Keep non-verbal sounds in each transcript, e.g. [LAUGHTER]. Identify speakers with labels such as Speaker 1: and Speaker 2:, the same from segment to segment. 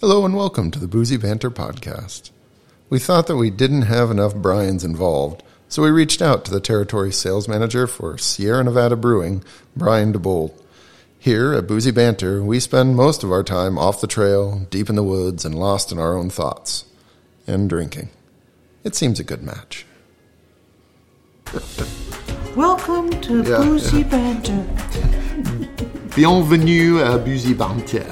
Speaker 1: Hello and welcome to the Boozy Banter Podcast. We thought that we didn't have enough Brian's involved, so we reached out to the territory sales manager for Sierra Nevada Brewing, Brian DeBold. Here at Boozy Banter, we spend most of our time off the trail, deep in the woods, and lost in our own thoughts and drinking. It seems a good match.
Speaker 2: Welcome to
Speaker 1: Yeah,
Speaker 2: Boozy Banter. [LAUGHS]
Speaker 1: Bienvenue à Boozy Banter.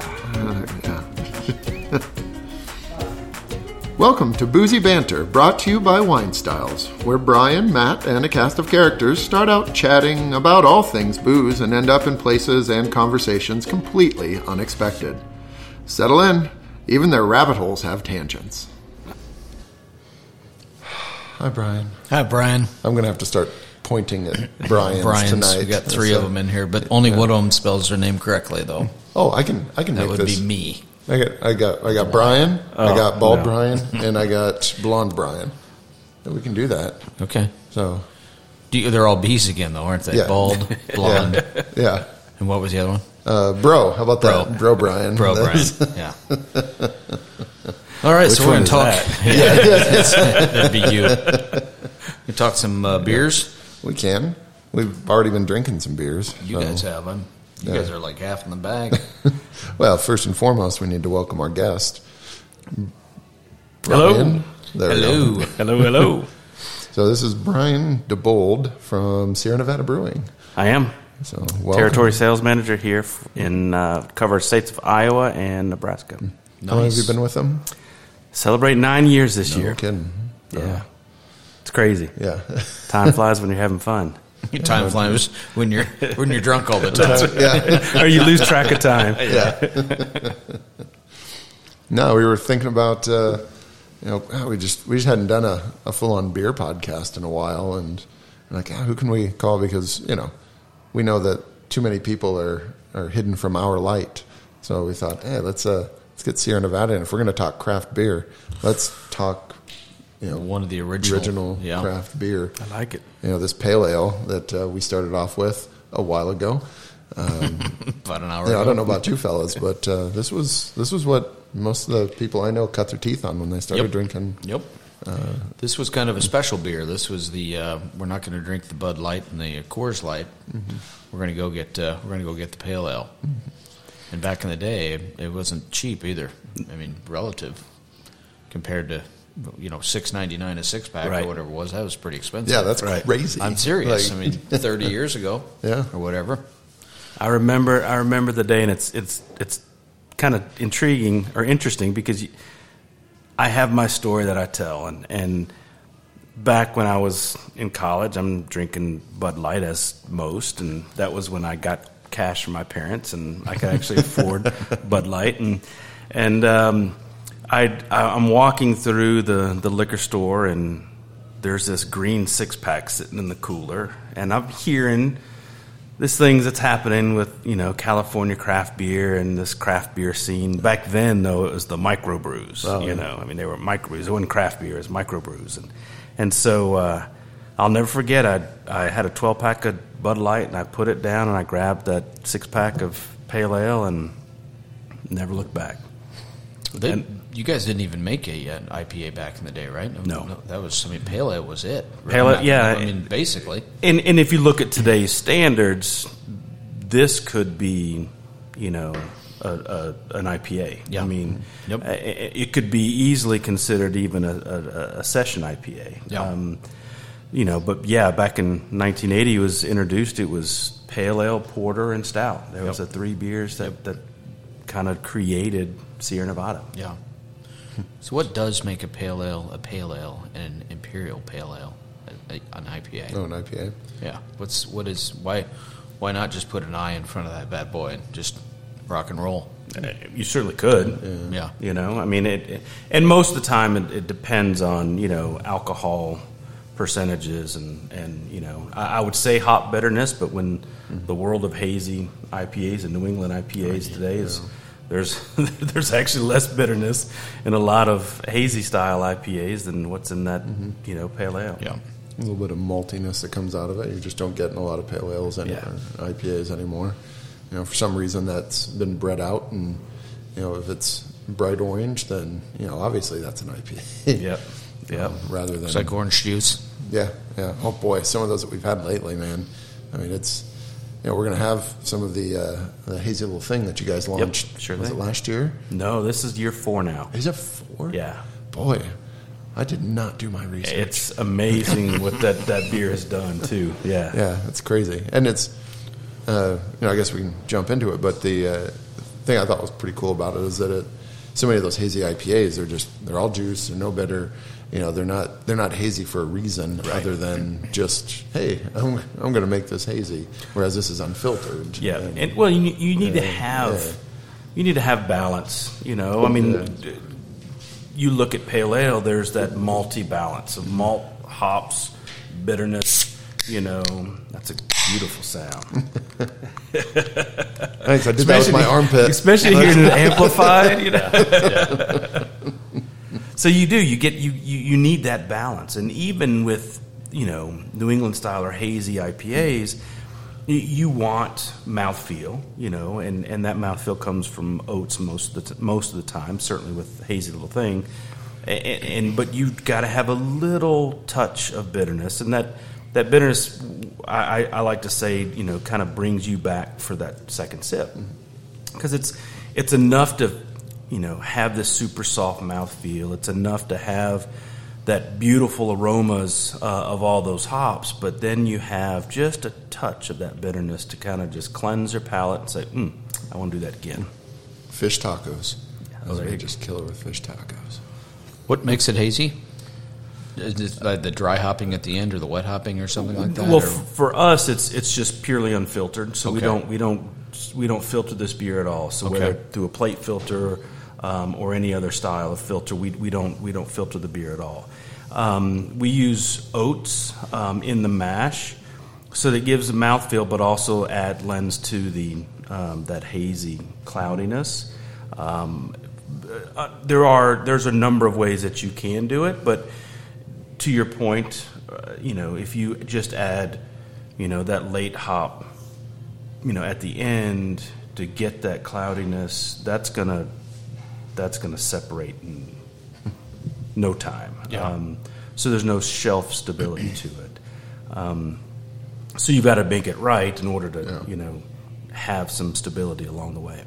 Speaker 1: Welcome to Boozy Banter, brought to you by Wine Styles, where Brian, Matt, and a cast of characters start out chatting about all things booze and end up in places and conversations completely unexpected. Settle in, even their rabbit holes have tangents. Hi, Brian.
Speaker 3: Hi, Brian.
Speaker 1: I'm going to have to start pointing at [COUGHS] Brian's,
Speaker 3: Brian's.
Speaker 1: tonight.
Speaker 3: We got three
Speaker 1: So-
Speaker 3: of them in here, but only one of them spells their name correctly, though.
Speaker 1: Oh, I can I can
Speaker 3: That
Speaker 1: make
Speaker 3: would
Speaker 1: this.
Speaker 3: be me.
Speaker 1: I got I got I got Brian, I
Speaker 4: Oh,
Speaker 1: got bald
Speaker 4: no.
Speaker 1: Brian, [LAUGHS] and I got blonde Brian. We can do that.
Speaker 3: Okay.
Speaker 1: So
Speaker 3: Do you, they're all B's again, though, aren't they?
Speaker 1: Yeah.
Speaker 3: Bald, [LAUGHS] blonde,
Speaker 1: yeah, [LAUGHS] yeah.
Speaker 3: and what was the other one?
Speaker 1: Uh, bro, how about that,
Speaker 3: Bro.
Speaker 1: bro, Brian?
Speaker 3: Bro, Brian. Yeah. All right,
Speaker 4: Which
Speaker 3: so we're to talk.
Speaker 4: that?
Speaker 3: That'd be you. We talk some uh, beers.
Speaker 1: We can. We've already been drinking some beers.
Speaker 3: You
Speaker 1: so-
Speaker 3: guys have them. You
Speaker 1: Yeah.
Speaker 3: guys are like half in the bag. [LAUGHS]
Speaker 1: Well, first and foremost, we need to welcome our guest.
Speaker 4: Hello.
Speaker 1: Brian. There we.
Speaker 3: Hello.
Speaker 4: Hello, hello. [LAUGHS]
Speaker 1: So this is Brian DeBold from Sierra Nevada Brewing.
Speaker 4: I am
Speaker 1: So welcome.
Speaker 4: territory sales manager here in uh, cover states of Iowa and Nebraska.
Speaker 1: How long have you been with them?
Speaker 4: Celebrate nine years this
Speaker 1: No
Speaker 4: year.
Speaker 1: kidding.
Speaker 4: Yeah, it's crazy.
Speaker 1: Yeah.
Speaker 4: Time [LAUGHS] flies when you're having fun,
Speaker 3: Your time flies when you're when you're drunk all the time.
Speaker 1: yeah.
Speaker 4: or you lose track of time. [LAUGHS]
Speaker 1: Yeah. no, we were thinking about uh, you know ah, we just we just hadn't done a, a full on beer podcast in a while, and we're like ah, who can we call because you know we know that too many people are are hidden from our light, so we thought hey let's uh let's get Sierra Nevada, and if we're going to talk craft beer, let's talk you know
Speaker 3: One of the original,
Speaker 1: original
Speaker 3: yeah.
Speaker 1: craft beer.
Speaker 4: I like it.
Speaker 1: You know this pale ale that uh, we started off with a while ago. Um, [LAUGHS]
Speaker 3: About an hour.
Speaker 1: yeah, I don't know about you fellas, but uh, this was this was what most of the people I know cut their teeth on when they started
Speaker 3: Yep.
Speaker 1: drinking.
Speaker 3: Yep. this was kind of a special beer. This was the uh, we're not going to drink the Bud Light and the Coors Light. We're going to go get uh, we're going to go get the Pale Ale. And back in the day, it wasn't cheap either. I mean, relative compared to you know six ninety nine a six pack
Speaker 4: Right.
Speaker 3: or whatever it was. That was pretty expensive.
Speaker 1: Yeah, that's crazy.
Speaker 3: I'm serious.
Speaker 1: Like-
Speaker 3: I mean, [LAUGHS] thirty years ago,
Speaker 1: Yeah.
Speaker 3: or whatever.
Speaker 4: I remember. I remember the day, and it's it's it's kind of intriguing or interesting because you, I have my story that I tell, and and back when I was in college, I'm drinking Bud Light as most, and that was when I got cash from my parents, and I could actually [LAUGHS] afford Bud Light, and and um, I I'm walking through the the liquor store, and there's this green six pack sitting in the cooler, and I'm hearing this things that's happening with you know California craft beer and this craft beer scene. Back then, though, it was the microbrews.
Speaker 1: Oh,
Speaker 4: you
Speaker 1: yeah.
Speaker 4: know, I mean, they were microbrews. It wasn't craft beer; it was microbrews. And and so uh, I'll never forget. I I had a twelve pack of Bud Light, and I put it down, and I grabbed that six pack of Pale Ale, and never looked back.
Speaker 3: They,
Speaker 4: And-
Speaker 3: you guys didn't even make a uh, IPA back in the day, right?
Speaker 4: No.
Speaker 3: that was. I mean, Pale Ale was it.
Speaker 4: Pale Ale- yeah.
Speaker 3: I mean, basically.
Speaker 4: And and if you look at today's standards, this could be, you know, a, a, an IPA.
Speaker 3: Yeah.
Speaker 4: I mean,
Speaker 3: Yep.
Speaker 4: uh, it it could be easily considered even a, a, a session IPA.
Speaker 3: Yeah.
Speaker 4: Um, you know, but yeah, back in 1980, it was introduced. It was pale ale, porter, and stout. There was the three beers that that kind of created Sierra Nevada.
Speaker 3: Yeah. So, what does make a pale ale a pale ale and an imperial pale ale, a, a, an IPA?
Speaker 1: Oh, an IPA.
Speaker 3: Yeah. What's what is why why not just put an I in front of that bad boy and just rock and roll?
Speaker 4: Uh, You certainly could.
Speaker 3: Yeah.
Speaker 4: You know, I mean, it, and most of the time it, it depends on you know alcohol percentages and and you know I, I would say hop bitterness, but when the world of hazy IPAs and New England IPAs today is there's [LAUGHS] there's actually less bitterness in a lot of hazy style IPAs than what's in that mm-hmm. you know pale ale.
Speaker 3: Yeah.
Speaker 1: A little bit of maltiness that comes out of it. You just don't get in a lot of pale ales any,
Speaker 4: Yeah.
Speaker 1: Uh, IPAs anymore. You know, for some reason that's been bred out, and you know if it's bright orange, then you know obviously that's an IPA.
Speaker 4: Yep. Yep. [LAUGHS]
Speaker 1: Um, rather than
Speaker 3: It's like orange juice.
Speaker 1: yeah, yeah. Oh boy, some of those that we've had lately, man. I mean, it's you know we're gonna have some of the uh, the hazy little thing that you guys launched.
Speaker 4: sure
Speaker 1: was
Speaker 4: thing.
Speaker 1: it last year?
Speaker 4: No, this is year four now.
Speaker 1: Is it four?
Speaker 4: Yeah.
Speaker 1: Boy, I did not do my research.
Speaker 4: It's amazing [LAUGHS] what that, that beer has done too. Yeah.
Speaker 1: Yeah, it's crazy, and it's uh, you know I guess we can jump into it, but the uh, thing I thought was pretty cool about it is that it so many of those hazy IPAs they're just they're all juice, they're no bitter. You know, they're not they're not hazy for a reason other than just hey, I'm I'm going to make this hazy, whereas this is unfiltered.
Speaker 4: Yeah,
Speaker 1: And-
Speaker 4: and well, you, need- you need to have
Speaker 1: yeah.
Speaker 4: you need to have balance. You know, I mean,
Speaker 1: Yeah.
Speaker 4: you look at pale ale. There's that malty balance of malt, hops, bitterness. You know, that's a beautiful sound. [LAUGHS]
Speaker 1: Thanks, I did that with my armpit.
Speaker 4: especially hearing [LAUGHS] it amplified. You know. [LAUGHS] so you do. You get you, you you need that balance, and even with you know New England style or hazy IPAs, you, you want mouthfeel. You know, and and that mouthfeel comes from oats most of the t- most of the time. Certainly with hazy little thing. And, and but you've got to have a little touch of bitterness, and that that bitterness, I, I, I like to say, you know, kind of brings you back for that second sip mm-hmm. because it's it's enough to you know have this super soft mouth feel. It's enough to have that beautiful aromas uh, of all those hops, but then you have just a touch of that bitterness to kind of just cleanse your palate and say, mm, "I want to do that again."
Speaker 1: Fish tacos. Those
Speaker 4: there
Speaker 1: are
Speaker 4: you
Speaker 1: just killer with fish tacos.
Speaker 3: What makes it hazy? Is it like the dry hopping at the end, or the wet hopping, or something like that?
Speaker 4: Well,
Speaker 3: or-
Speaker 4: f- for us, it's it's just purely unfiltered, so we don't we don't we don't filter this beer at all. So
Speaker 3: Okay.
Speaker 4: whether through a plate filter um, or any other style of filter, we, we don't we don't filter the beer at all. Um, we use oats um, in the mash, so that gives a mouthfeel, but also add lends to the um, that hazy cloudiness. Um, uh, there are there's a number of ways that you can do it, but to your point, uh, you know, if you just add, you know, that late hop, you know, at the end to get that cloudiness, that's gonna that's gonna separate in no time.
Speaker 3: Yeah.
Speaker 4: Um, so there's no shelf stability to it. Um, so you've got to make it right in order to,
Speaker 1: Yeah.
Speaker 4: you know, have some stability along the way.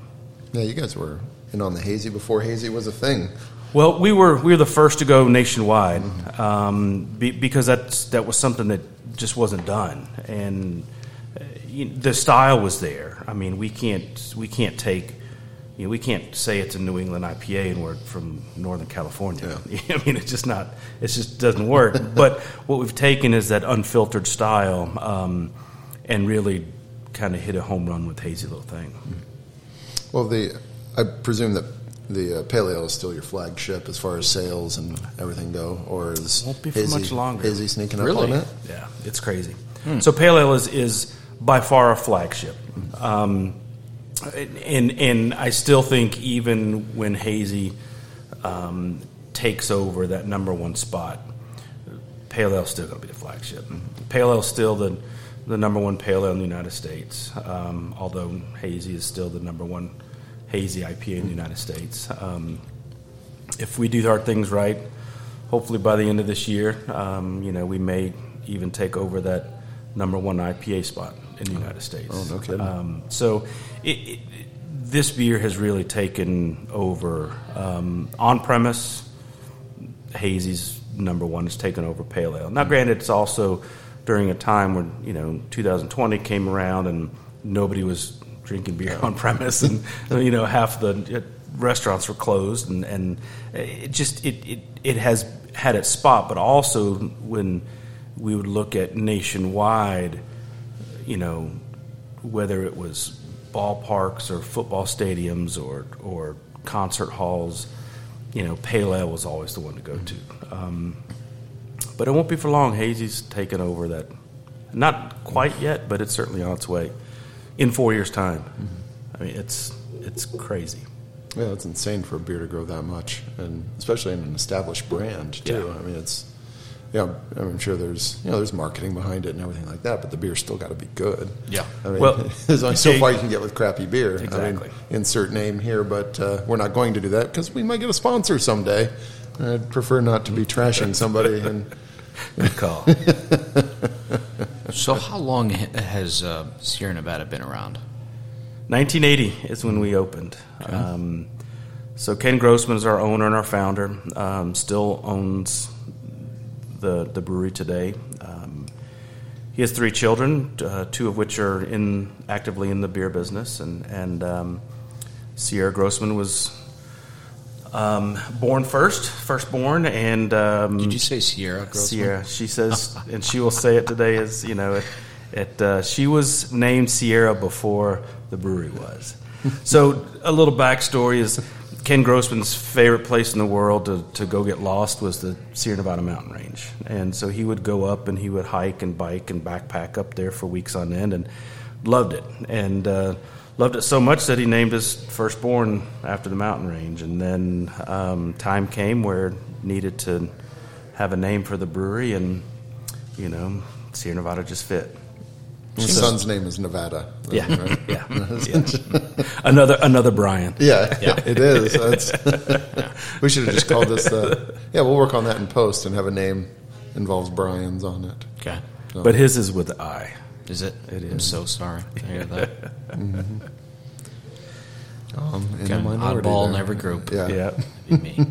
Speaker 1: Yeah, you guys were in on the hazy before hazy was a thing.
Speaker 4: Well, we were we were the first to go nationwide um, be, because that's that was something that just wasn't done, and uh, you, the style was there. I mean, we can't we can't take you know, we can't say it's a New England IPA and we're from Northern California. [LAUGHS] I mean, it's just not it just doesn't work. [LAUGHS] but what we've taken is that unfiltered style um, and really kind of hit a home run with Hazy Little Thing.
Speaker 1: Well, the I presume that the uh, pale ale is still your flagship as far as sales and everything go, or is
Speaker 4: Won't be for
Speaker 1: hazy,
Speaker 4: much longer.
Speaker 1: hazy sneaking
Speaker 3: Really?
Speaker 1: up on it?
Speaker 4: Yeah, it's crazy. So pale ale is, is by far a flagship, um, and and I still think even when hazy um, takes over that number one spot, pale ale is still going to be the flagship. Pale ale is still the the number one pale ale in the United States, um, although hazy is still the number one hazy IPA in the United States. Um, if we do our things right, hopefully by the end of this year, um, you know, we may even take over that number one IPA spot in the United States.
Speaker 1: Oh, no kidding.
Speaker 4: Um, so it, it, this beer has really taken over um, on premise. Hazy's number one has taken over pale ale. Now, granted, it's also during a time when you know 2020 came around and nobody was drinking beer [LAUGHS] on premise, and you know half the uh, restaurants were closed, and and it just it it it has had its spot, but also when we would look at nationwide, you know, whether it was ballparks or football stadiums or or concert halls, you know, Pale Ale was always the one to go to. Um, but it won't be for long. Hazy's taken over that. Not quite yet, but it's certainly on its way. In four years' time, I mean, it's it's crazy.
Speaker 1: Yeah, it's insane for a beer to grow that much, and especially in an established brand too.
Speaker 4: Yeah.
Speaker 1: I mean, it's you know, I'm sure there's you know there's marketing behind it and everything like that, but the beer's still got to be good.
Speaker 3: Yeah.
Speaker 1: I mean,
Speaker 4: Well, [LAUGHS]
Speaker 1: there's only so far you can get with crappy beer. I
Speaker 4: Exactly.
Speaker 1: mean, insert name here, but uh, we're not going to do that because we might get a sponsor someday. I'd prefer not to be trashing somebody. [LAUGHS] And
Speaker 4: Good call. [LAUGHS]
Speaker 3: So, how long has uh, Sierra Nevada been around?
Speaker 4: 1980 is when we opened. Um, so Ken Grossman is our owner and our founder. Um, still owns the the brewery today. Um, he has three children, uh, two of which are in actively in the beer business, and and um, Sierra Grossman was um, born first, firstborn, and um,
Speaker 3: Did you say Sierra? Grossman?
Speaker 4: Sierra. She says, and she will say it today as you know, it, it uh, she was named Sierra before the brewery was. So a little backstory is Ken Grossman's favorite place in the world to, to go get lost was the Sierra Nevada mountain range, and so he would go up and he would hike and bike and backpack up there for weeks on end, and loved it and. Uh, Loved it so much that he named his firstborn after the mountain range, and then um, time came where needed to have a name for the brewery, and you know, Sierra Nevada just fit.
Speaker 1: His son's name is Nevada.
Speaker 4: Yeah,
Speaker 1: right?
Speaker 4: yeah, [LAUGHS] yeah. another another Brian.
Speaker 1: Yeah, yeah. [LAUGHS] it is. That's, [LAUGHS] we should have just called this. Uh, yeah, we'll work on that in post and have a name involves Brian's on it.
Speaker 3: Okay.
Speaker 4: But his is with I.
Speaker 3: Is it?
Speaker 4: It
Speaker 3: I'm so sorry to hear that.
Speaker 1: Um, in
Speaker 3: Okay,
Speaker 1: the minority
Speaker 3: oddball in every group.
Speaker 1: Yeah.
Speaker 4: Yeah,
Speaker 3: me.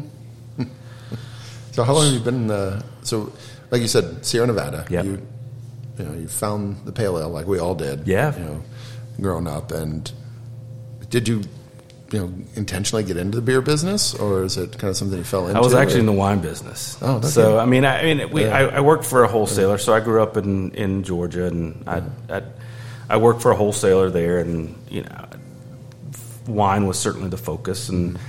Speaker 1: So how long have you been? in the so, like you said, Sierra Nevada.
Speaker 4: Yep.
Speaker 1: You, you know, you found the pale ale like we all did.
Speaker 4: Yeah.
Speaker 1: You know, growing up, and did you, you know, intentionally get into the beer business, or is it kind of something you fell into?
Speaker 4: I was actually
Speaker 1: or-
Speaker 4: in the wine business.
Speaker 1: Oh, okay.
Speaker 4: so I mean, I, I mean, we,
Speaker 1: Yeah.
Speaker 4: I, I worked for a wholesaler. So I grew up in, in Georgia, and I, I I worked for a wholesaler there, and you know, wine was certainly the focus. And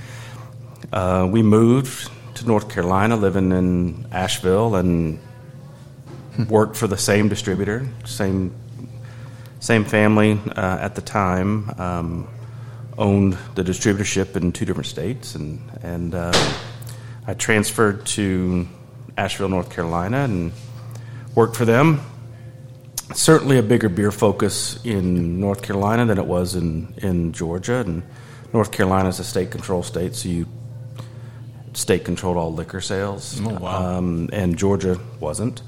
Speaker 4: uh, we moved to North Carolina, living in Asheville, and worked for the same distributor, same same family uh, at the time. Um, owned the distributorship in two different states, and and uh, I transferred to Asheville, North Carolina, and worked for them. Certainly a bigger beer focus in North Carolina than it was in, in Georgia. And North Carolina is a state control state, so you state controlled all liquor sales.
Speaker 3: Oh, wow.
Speaker 4: Um, and Georgia wasn't.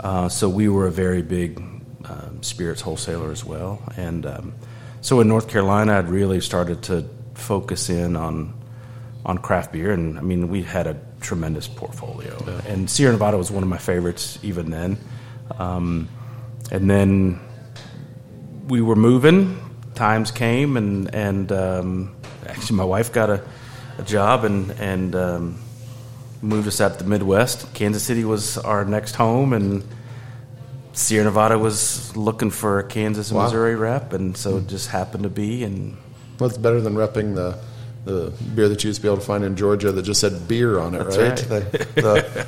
Speaker 4: Uh, so we were a very big um, spirits wholesaler as well. And um, so in North Carolina, I'd really started to focus in on on craft beer, and I mean, we had a tremendous portfolio. And Sierra Nevada was one of my favorites even then. Um, and then we were moving. Times came, and and um, actually, my wife got a, a job and and um, moved us out to the Midwest. Kansas City was our next home, and Sierra Nevada was looking for a Kansas and
Speaker 1: Wow.
Speaker 4: Missouri rep, and so it just happened to be. And
Speaker 1: What's better than repping the the beer that you used to be able to find in Georgia that just said beer on it,
Speaker 4: That's
Speaker 1: right?
Speaker 4: right.
Speaker 1: The,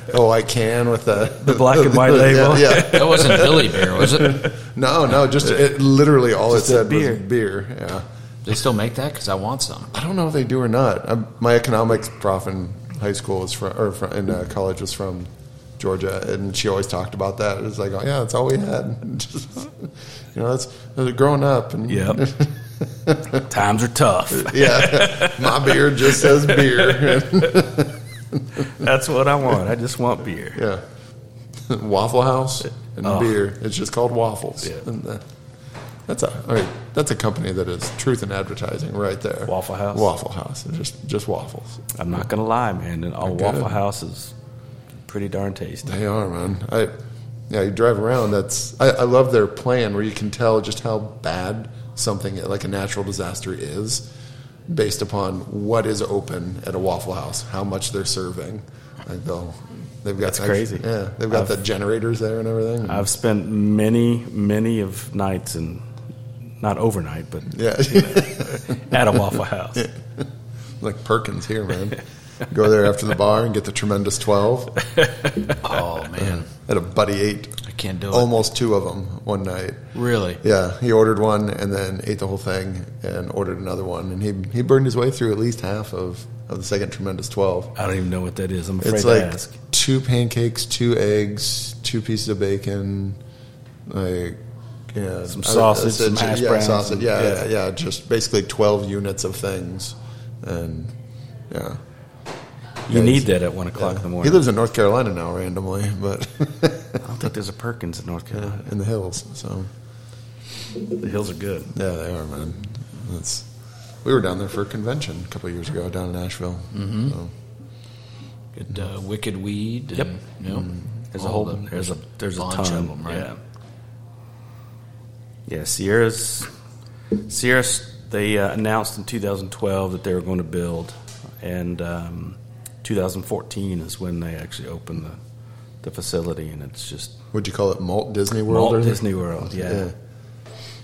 Speaker 1: the, the white can with the [LAUGHS]
Speaker 4: The black and white [LAUGHS] label.
Speaker 1: Yeah, yeah.
Speaker 3: That wasn't Billy beer, was it? [LAUGHS]
Speaker 1: No, no, just it, literally all
Speaker 4: Just
Speaker 1: it
Speaker 4: said
Speaker 1: said
Speaker 4: beer.
Speaker 1: was beer. Yeah.
Speaker 3: They still make that because I want some.
Speaker 1: I don't know if they do or not. i my economics prof in high school was from, or from, in uh, mm-hmm. college was from Georgia, and she always talked about that. It was like, oh yeah, that's all we had. [LAUGHS] Just, you know, that's, that's growing up, and
Speaker 4: Yep. [LAUGHS] times are tough. [LAUGHS]
Speaker 1: yeah, my beer just says beer.
Speaker 4: That's what I want. I just want beer.
Speaker 1: yeah, Waffle House and
Speaker 4: Oh.
Speaker 1: beer. It's just called waffles.
Speaker 4: Yeah.
Speaker 1: Uh, That's a I mean, that's a company that is truth in advertising right there.
Speaker 4: Waffle House?
Speaker 1: Waffle House. Just just waffles.
Speaker 4: I'm not gonna lie, man. And all. Waffle House is pretty darn tasty.
Speaker 1: They are, man. I yeah, you drive around. That's I, I love their plan where you can tell just how bad something like a natural disaster is, based upon what is open at a Waffle House, how much they're serving. Like they'll they've got
Speaker 4: That's crazy.
Speaker 1: Yeah, they've got
Speaker 4: I've-
Speaker 1: the generators there and everything.
Speaker 4: I've spent many, many of nights and not overnight, but
Speaker 1: yeah,
Speaker 4: at a Waffle House. [LAUGHS]
Speaker 1: like Perkins here, man. Go there after the bar and get the tremendous twelve.
Speaker 3: Oh man,
Speaker 1: Had a buddy ate
Speaker 3: I can't do it.
Speaker 1: almost two of them one night.
Speaker 3: Really?
Speaker 1: Yeah, he ordered one and then ate the whole thing and ordered another one, and he he burned his way through at least half of, of the second tremendous twelve.
Speaker 4: I don't even know what that is. I'm afraid
Speaker 1: It's
Speaker 4: to
Speaker 1: like
Speaker 4: ask.
Speaker 1: two pancakes, two eggs, two pieces of bacon, like yeah,
Speaker 4: Some
Speaker 1: I- I
Speaker 4: sausage,
Speaker 1: said
Speaker 4: some hash
Speaker 1: yeah,
Speaker 4: browns,
Speaker 1: sausage,
Speaker 4: and-
Speaker 1: yeah,
Speaker 4: yeah.
Speaker 1: yeah, yeah, just basically twelve units of things, and yeah.
Speaker 4: You
Speaker 1: Yeah,
Speaker 4: need that at one o'clock in the morning.
Speaker 1: He lives in North Carolina now, randomly, but
Speaker 4: I don't think there's a Perkins in North [LAUGHS] Carolina.
Speaker 1: in the hills. So
Speaker 4: The hills are good.
Speaker 1: yeah, they are, man. That's we were down there for a convention a couple of years ago down in Asheville.
Speaker 3: Mm-hmm.
Speaker 1: So,
Speaker 3: Good uh, wicked weed. And,
Speaker 4: Yep.
Speaker 3: You know,
Speaker 4: There's a whole
Speaker 3: the-
Speaker 4: there's a there's a
Speaker 3: bunch
Speaker 4: ton
Speaker 3: of them, right?
Speaker 4: Yeah. Yeah, Sierra's Sierra's they uh, announced in 2012 that they were going to build, and um, 2014 is when they actually opened the the facility, and it's just
Speaker 1: would you call it Malt Disney World?
Speaker 4: Malt
Speaker 1: or-
Speaker 4: Disney World. Yeah.
Speaker 1: yeah.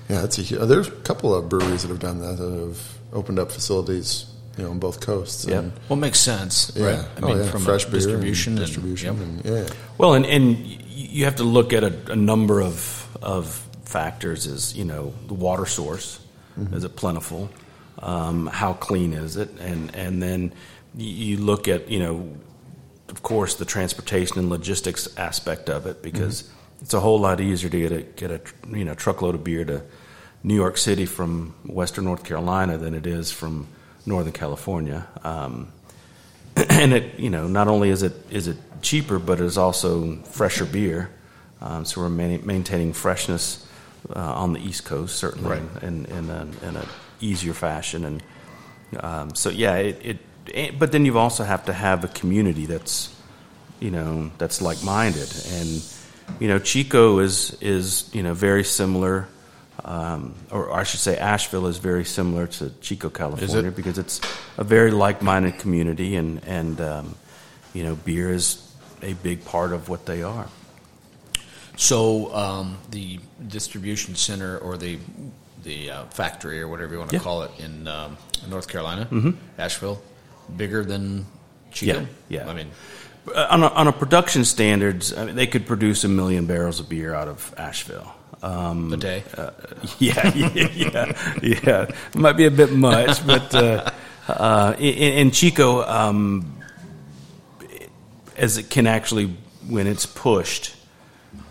Speaker 1: Yeah, it's a there's a couple of breweries that have done that that have opened up facilities, you know, on both coasts. Yeah,
Speaker 3: Well, it makes sense,
Speaker 1: yeah,
Speaker 3: right? I
Speaker 1: oh,
Speaker 3: mean,
Speaker 1: yeah.
Speaker 3: from
Speaker 1: fresh
Speaker 3: a
Speaker 1: beer
Speaker 3: distribution,
Speaker 1: and
Speaker 3: and-
Speaker 1: distribution,
Speaker 3: yep.
Speaker 1: and, yeah.
Speaker 4: Well, and, and you have to look at a, a number of of factors. Is you know the water source is it plentiful? Um, how clean is it? And and then you look at you know, of course, the transportation and logistics aspect of it because it's a whole lot easier to get a get a you know truckload of beer to New York City from Western North Carolina than it is from Northern California. Um, [CLEARS THROAT] and it you know not only is it is it cheaper, but it is also fresher beer. Um, so we're maintaining freshness uh, on the East Coast, certainly,
Speaker 3: Right.
Speaker 4: in in a, in a easier fashion. And um, so yeah, it, it, it. But then you also have to have a community that's you know that's like minded, and you know Chico is is you know very similar. Um, or I should say, Asheville is very similar to Chico, California, because it's a very like-minded community, and and um, you know, beer is a big part of what they are.
Speaker 3: So um, the distribution center or the the uh, factory or whatever you want to
Speaker 4: Yeah. Mm-hmm.
Speaker 3: call it in um, North Carolina, Asheville, bigger than Chico.
Speaker 4: Yeah, yeah.
Speaker 3: I mean,
Speaker 4: Uh, on a, on a production standards, I mean, they could produce a million barrels of beer out of Asheville. Um,
Speaker 3: a day. [LAUGHS]
Speaker 4: yeah, yeah, yeah, yeah. It might be a bit much, but uh, uh, in, in Chico, um, as it can actually, when it's pushed,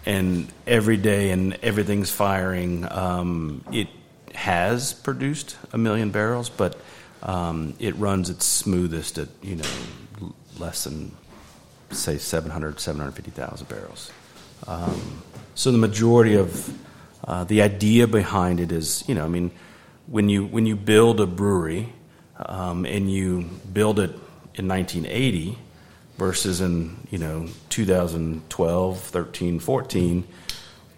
Speaker 4: and every day and everything's firing, um, it has produced a million barrels, but um, it runs its smoothest at you know less than say 700, 750,000 barrels. Um, so the majority of uh, the idea behind it is, you know, I mean, when you when you build a brewery um, and you build it in 1980 versus in you know 2012, 13, 14,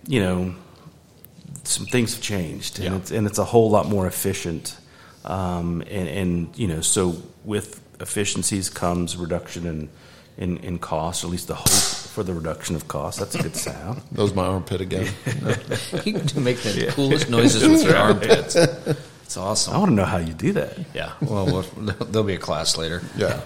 Speaker 4: you know, some things have changed, and
Speaker 3: Yeah.
Speaker 4: it's and it's a whole lot more efficient. Um, and, and you know, so with efficiencies comes reduction in in, in cost, or at least the hope for the reduction of cost. That's a good sound. [LAUGHS]
Speaker 1: That was my armpit again. [LAUGHS]
Speaker 3: you can make the coolest noises with your armpits. It's awesome.
Speaker 4: I want to know how you do that.
Speaker 3: Yeah. Well, we'll [LAUGHS] there'll be a class later.
Speaker 1: yeah,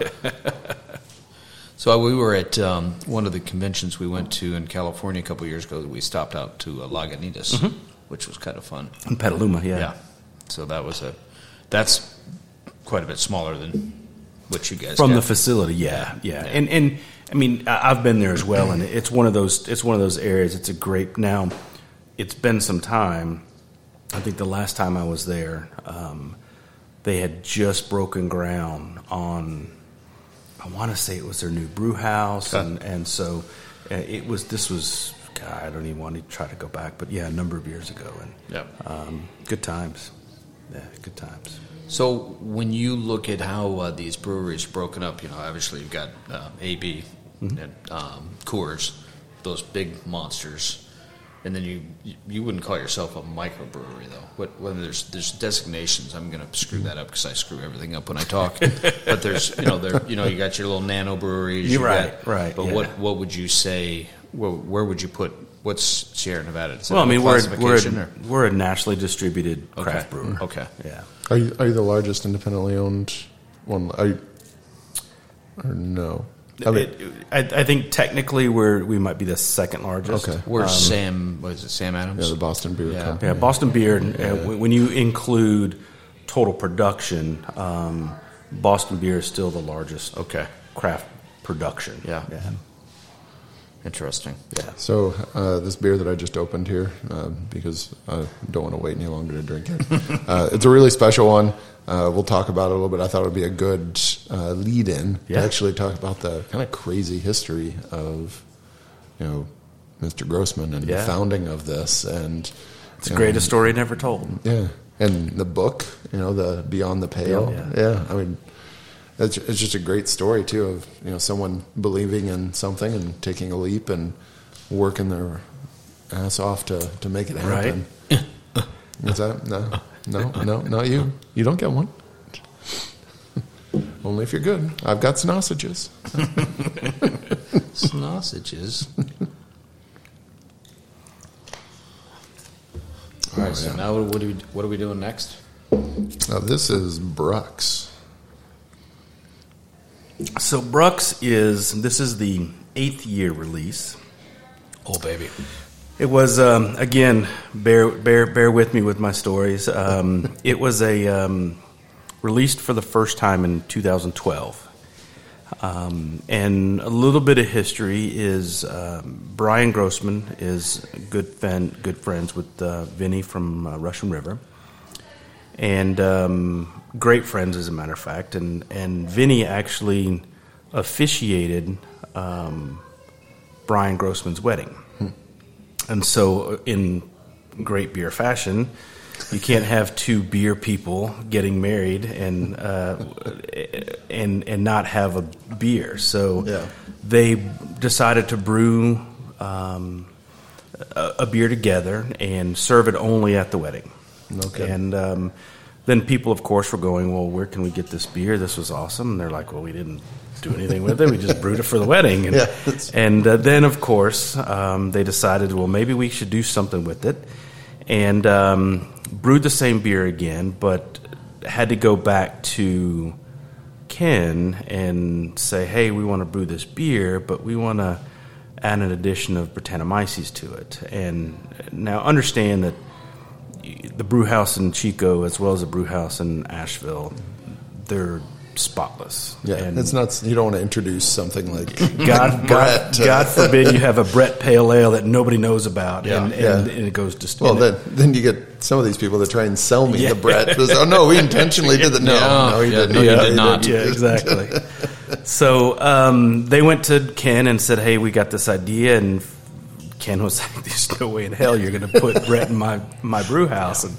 Speaker 3: So we were at um, one of the conventions we went to in California a couple years ago. We stopped out to uh, Lagunitas, which was kind of fun.
Speaker 4: In Petaluma, yeah.
Speaker 3: Yeah. So that was a that's quite a bit smaller than what you guys
Speaker 4: From
Speaker 3: got.
Speaker 4: the facility, yeah, yeah,
Speaker 3: Yeah.
Speaker 4: and and I mean I've been there as well, and [CLEARS THROAT] it's one of those it's one of those areas. It's a great now. It's been some time. I think the last time I was there, um, they had just broken ground on. I want to say it was their new brew house, and and so uh, it was. This was. God, I don't even want to try to go back, but yeah, a number of years ago, and
Speaker 3: Yep.
Speaker 4: um, good times. Yeah, good times.
Speaker 3: So when you look at how uh, these breweries are broken up, you know, obviously you've got uh, AB and um, Coors, those big monsters, and then you you wouldn't call yourself a microbrewery though. What when there's there's designations, I'm going to screw that up because I screw everything up when I talk. [LAUGHS] but there's you know there you know you got your little nano breweries.
Speaker 4: You're
Speaker 3: you
Speaker 4: right,
Speaker 3: got-
Speaker 4: right,
Speaker 3: But
Speaker 4: yeah.
Speaker 3: what what would you say? Where, where would you put what's Sierra Nevada? Is it
Speaker 4: Well, I mean, we're we're a, we're a nationally distributed
Speaker 3: Okay.
Speaker 4: craft brewer.
Speaker 3: Okay.
Speaker 4: Yeah.
Speaker 1: are you are you the largest independently owned one? Are you, or no? I mean,
Speaker 4: It- I, I think technically we're we might be the second largest.
Speaker 1: Okay.
Speaker 3: Where's Sam? What is it? Sam Adams?
Speaker 1: yeah, the Boston Beer
Speaker 3: Yeah.
Speaker 1: Company.
Speaker 4: Yeah, Boston Beer. uh, when- when you include total production, um, Boston Beer is still the largest.
Speaker 3: Okay.
Speaker 4: Craft production.
Speaker 3: Yeah.
Speaker 4: Yeah.
Speaker 3: Interesting.
Speaker 4: Yeah.
Speaker 1: So uh, this beer that I just opened here, uh, because I don't want to wait any longer to drink it. [LAUGHS] uh, it's a really special one. Uh, we'll talk about it a little bit. I thought it would be a good uh, lead-in
Speaker 4: Yeah.
Speaker 1: to actually talk about the kind of crazy history of, you know, Mr. Grossman and
Speaker 4: Yeah.
Speaker 1: the founding of this, and
Speaker 4: It's the greatest story never told.
Speaker 1: yeah, and the book, you know, the Beyond the Pale.
Speaker 4: Yeah.
Speaker 1: Yeah, I mean, it's, it's just a great story too of you know someone believing in something and taking a leap and working their ass off to to make it happen. Is that no, no, no, not you. You don't get one. [LAUGHS] Only if you're good. I've got sausages.
Speaker 3: Sausages. [LAUGHS] All right. So
Speaker 1: yeah.
Speaker 3: now what are we what are we doing next?
Speaker 1: Now this is Brux.
Speaker 4: So Brux is this is the eighth year release.
Speaker 3: Oh baby.
Speaker 4: It was um, again bear bear bear with me with my stories. Um, it was a um, released for the first time in 2012. Um, and a little bit of history is um, Brian Grossman is good fan, good friends with uh, Vinny from uh, Russian River, and um, great friends as a matter of fact. And and Vinny actually officiated Brian Grossman's wedding. And so, uh, in great beer fashion, you can't have two beer people getting married and uh, and and not have a beer. So
Speaker 1: Yeah.
Speaker 4: they decided to brew um, a, a beer together and serve it only at the wedding.
Speaker 1: Okay.
Speaker 4: And um, then people, of course, were going, "Well, where can we get this beer? This was awesome." And they're like, "Well, we didn't do anything with it. We just brewed it for the wedding." And, [LAUGHS]
Speaker 1: Yeah,
Speaker 4: and uh, then, of course, um, they decided, well, maybe we should do something with it, and um, brewed the same beer again, but had to go back to Ken and say, hey, we want to brew this beer, but we want to add an addition of Brettanomyces to it. And now understand that the brew house in Chico, as well as the brew house in Asheville, they're spotless.
Speaker 1: Yeah,
Speaker 4: And-
Speaker 1: it's not. You don't want to introduce something like
Speaker 4: God, [LAUGHS] God,
Speaker 1: Brett,
Speaker 4: God forbid you have a Brett Pale Ale that nobody knows about,
Speaker 3: Yeah.
Speaker 4: and, and,
Speaker 1: Yeah.
Speaker 4: and it goes to
Speaker 1: Well,
Speaker 4: and it-
Speaker 1: then then you get some of these people that try and sell me
Speaker 4: Yeah.
Speaker 1: the Brett. Oh no, we intentionally did that. [LAUGHS] No,
Speaker 3: Yeah.
Speaker 1: no, he
Speaker 3: Yeah,
Speaker 1: didn't.
Speaker 3: no, you
Speaker 1: Yeah,
Speaker 3: did
Speaker 1: he
Speaker 3: not.
Speaker 1: didn't.
Speaker 4: yeah, [LAUGHS] exactly. so um, they went to Ken and said, "Hey, we got this idea," and Ken was like, "There's no way in hell you're going to put Brett in my my brew house." And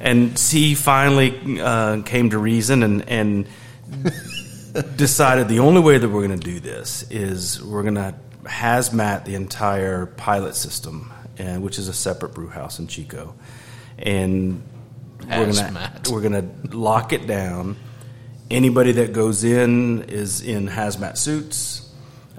Speaker 4: and he finally uh, came to reason and and [LAUGHS] decided the only way that we're going to do this is we're going to hazmat the entire pilot system, and which is a separate brew house in Chico, and we're going
Speaker 3: Hazmat.
Speaker 4: to we're going to lock it down. Anybody that goes in is in hazmat suits.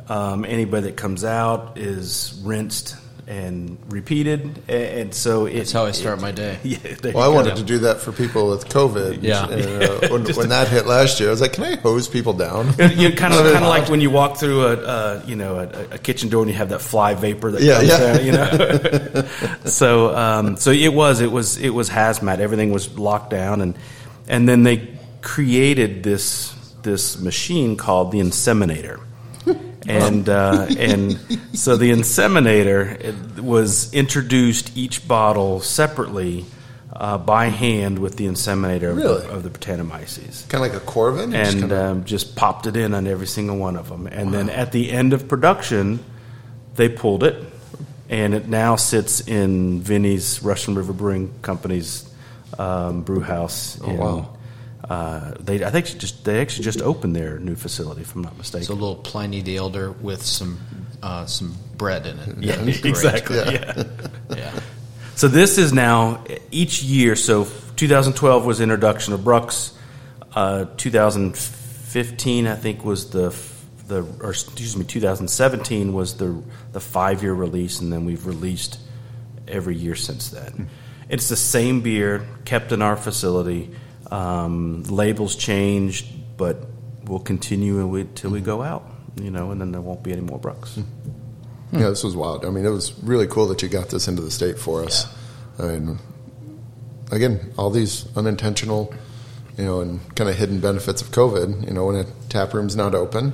Speaker 4: Um, anybody that comes out is rinsed and repeated, and so it,
Speaker 3: That's how I start my day. [LAUGHS]
Speaker 4: Yeah,
Speaker 1: Well, I
Speaker 4: you go.
Speaker 1: wanted to do that for people with COVID.
Speaker 3: Yeah.
Speaker 1: And, uh, [LAUGHS] when, when that hit last year, I was like, "Can I hose people down?" [LAUGHS]
Speaker 4: you kind of kind of like when you walk through a uh, you know a, a kitchen door and you have that fly vapor that
Speaker 1: Yeah,
Speaker 4: comes
Speaker 1: yeah.
Speaker 4: down, you know. so um, so it was it was it was hazmat. Everything was locked down, and and then they created this this machine called the inseminator. And uh, and so the inseminator was introduced each bottle separately uh, by hand with the inseminator of,
Speaker 1: Really?
Speaker 4: the, of the Brettanomyces
Speaker 1: kind of like a Coravin. Just
Speaker 4: and
Speaker 1: kinda-
Speaker 4: um, just popped it in on every single one of them. And then at the end of production, they pulled it, and it now sits in Vinny's Russian River Brewing Company's um, brew house.
Speaker 1: Oh,
Speaker 4: in,
Speaker 1: wow.
Speaker 4: Uh, they, I think, just they actually just opened their new facility, if I'm not mistaken.
Speaker 3: It's a little Pliny the Elder with some uh, some bread in it.
Speaker 4: yeah, [LAUGHS] exactly.
Speaker 1: Yeah.
Speaker 4: yeah. [LAUGHS]
Speaker 3: Yeah.
Speaker 4: So this is now each year. So 2012 was introduction of Brux. Uh, 2015, I think, was the the or excuse me, 2017 was the the five year release, and then we've released every year since then. It's the same beer kept in our facility. Um, labels changed, but we'll continue until we go out. You know, and then there won't be any more Brux.
Speaker 1: Yeah, this was wild. I mean, it was really cool that you got this into the state for us. I mean, again, all these unintentional, you know, and kind of hidden benefits of COVID. You know, when a tap room's not open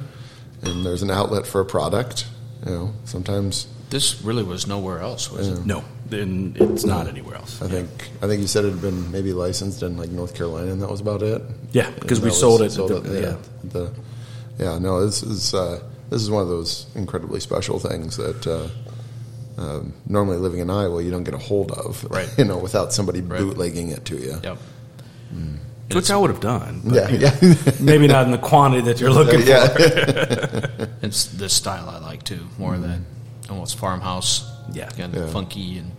Speaker 1: and there's an outlet for a product, You know, sometimes
Speaker 3: This really was nowhere else, was it?
Speaker 4: No, then it's not anywhere else.
Speaker 1: I think I think you said it had been maybe licensed in like North Carolina, and that was about it.
Speaker 4: Yeah, because
Speaker 1: And
Speaker 4: we
Speaker 1: that
Speaker 4: sold
Speaker 1: was-
Speaker 4: it. at the-
Speaker 1: yeah,
Speaker 4: yeah.
Speaker 1: the- yeah, no, this is uh, this is one of those incredibly special things that uh, um, normally living in Iowa you don't get a hold of,
Speaker 3: Right. [LAUGHS]
Speaker 1: You know, without somebody
Speaker 3: Right.
Speaker 1: bootlegging it to you.
Speaker 3: Yep.
Speaker 4: Which I would have done. but,
Speaker 1: Yeah,
Speaker 4: you know,
Speaker 1: yeah,
Speaker 4: maybe not in the quantity that you're [LAUGHS] looking for.
Speaker 1: yeah. [LAUGHS]
Speaker 3: It's the style I like too, more of that almost farmhouse,
Speaker 4: Yeah.
Speaker 3: kind
Speaker 1: Yeah.
Speaker 3: of funky and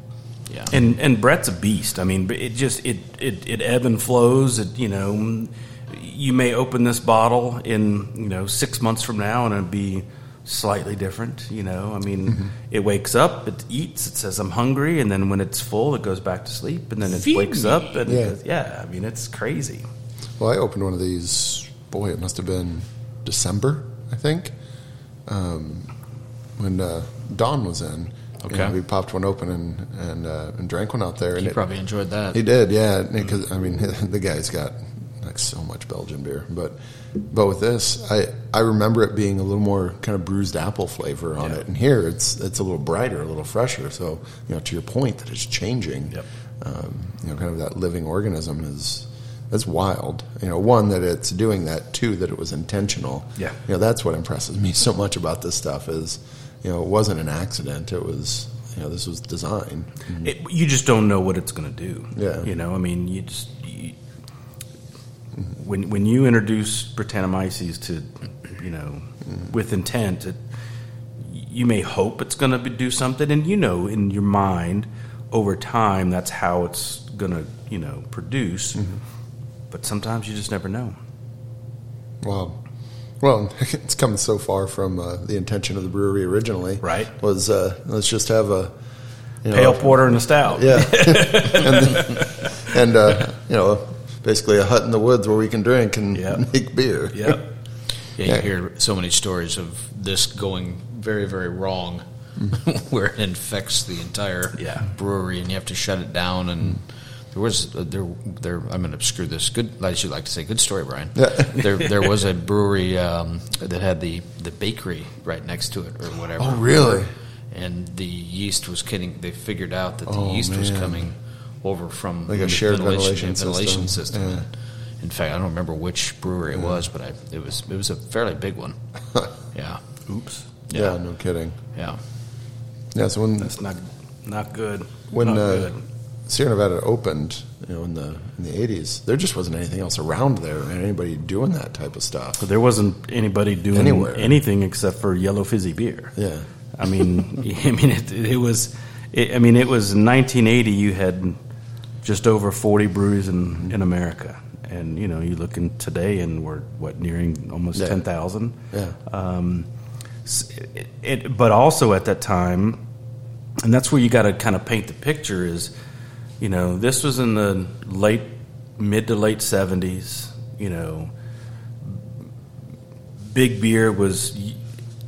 Speaker 3: yeah.
Speaker 4: And and Brett's a beast. I mean, it just it it it ebb and flows. It you know, you may open this bottle in you know six months from now and it'll be slightly different. You know, I mean, it wakes up, it eats, it says I'm hungry, and then when it's full, it goes back to sleep, and then it
Speaker 3: Feed
Speaker 4: wakes
Speaker 3: me.
Speaker 4: up and
Speaker 1: Yeah.
Speaker 4: yeah. I mean, it's crazy.
Speaker 1: Well, I opened one of these. Boy, it must have been December, I think, um, when uh, Don was in. You
Speaker 3: Okay.
Speaker 1: know, we popped one open and and, uh, and drank one out there. And
Speaker 3: He
Speaker 1: it-
Speaker 3: probably enjoyed that.
Speaker 1: He did, yeah. Because I mean, [LAUGHS] the guy's got like so much Belgian beer, but but with this, I I remember it being a little more kind of bruised apple flavor on
Speaker 4: Yeah.
Speaker 1: it, and here it's it's a little brighter, a little fresher. So you know, to your point, that it's changing.
Speaker 4: Yep.
Speaker 1: Um, you know, kind of that living organism is that's wild. You know, one that it's doing that, two that it was intentional.
Speaker 4: Yeah.
Speaker 1: You know, that's what impresses me so much about this stuff is, you know, it wasn't an accident. It was, you know, this was design.
Speaker 4: It, you just don't know what it's going to do.
Speaker 1: Yeah.
Speaker 4: You know, I mean, you just you, when when you introduce Brettanomyces to, you know, with intent, it, you may hope it's going to do something, and you know in your mind over time that's how it's going to you know produce. Mm-hmm. But sometimes you just never know.
Speaker 1: Wow. Well, [LAUGHS] it's come so far from uh, the intention of the brewery originally.
Speaker 4: Right.
Speaker 1: Was uh, let's just have a you know,
Speaker 4: Pale porter and a stout.
Speaker 1: Yeah. [LAUGHS] and and uh, you know, basically a hut in the woods where we can drink and
Speaker 4: Yep. [LAUGHS]
Speaker 1: make beer.
Speaker 4: Yep.
Speaker 3: Yeah, you hear so many stories of this going very, very wrong, where it infects the entire
Speaker 4: Yeah.
Speaker 3: brewery, and you have to shut it down. And there was uh, there there. I'm going to screw this. Good, as you like to say, good story, Brian.
Speaker 1: Yeah. [LAUGHS]
Speaker 3: there there was a brewery um, that had the the bakery right next to it, or whatever.
Speaker 1: Oh, really?
Speaker 3: And the yeast was getting. They figured out that the
Speaker 1: Oh,
Speaker 3: yeast was coming over from
Speaker 1: Like a
Speaker 3: the
Speaker 1: shared
Speaker 3: ventilation,
Speaker 1: ventilation
Speaker 3: ventilation
Speaker 1: system.
Speaker 3: system.
Speaker 1: Yeah.
Speaker 3: In fact, I don't remember which brewery it was, but I, it was it was a fairly big one. [LAUGHS] yeah,
Speaker 4: Oops.
Speaker 1: Yeah. No kidding.
Speaker 3: yeah.
Speaker 1: Yeah. So when
Speaker 4: That's not not good.
Speaker 1: when
Speaker 4: not
Speaker 1: uh,
Speaker 4: good.
Speaker 1: Sierra Nevada opened, you know, in the in the eighties, there just wasn't anything else around there, and anybody doing that type of stuff.
Speaker 4: But there wasn't anybody doing
Speaker 1: Anywhere.
Speaker 4: anything except for yellow fizzy beer.
Speaker 1: Yeah.
Speaker 4: I mean, [LAUGHS] I mean, it, it was. It, I mean, it was 1980. You had just over 40 breweries in, in America, and you know, you look in today, and we're what nearing almost
Speaker 1: Yeah.
Speaker 4: 10,000.
Speaker 1: Yeah.
Speaker 4: Um, it, it, but also at that time, and that's where you got to kind of paint the picture. Is you know, this was in the late, mid to late 70s. You know, big beer was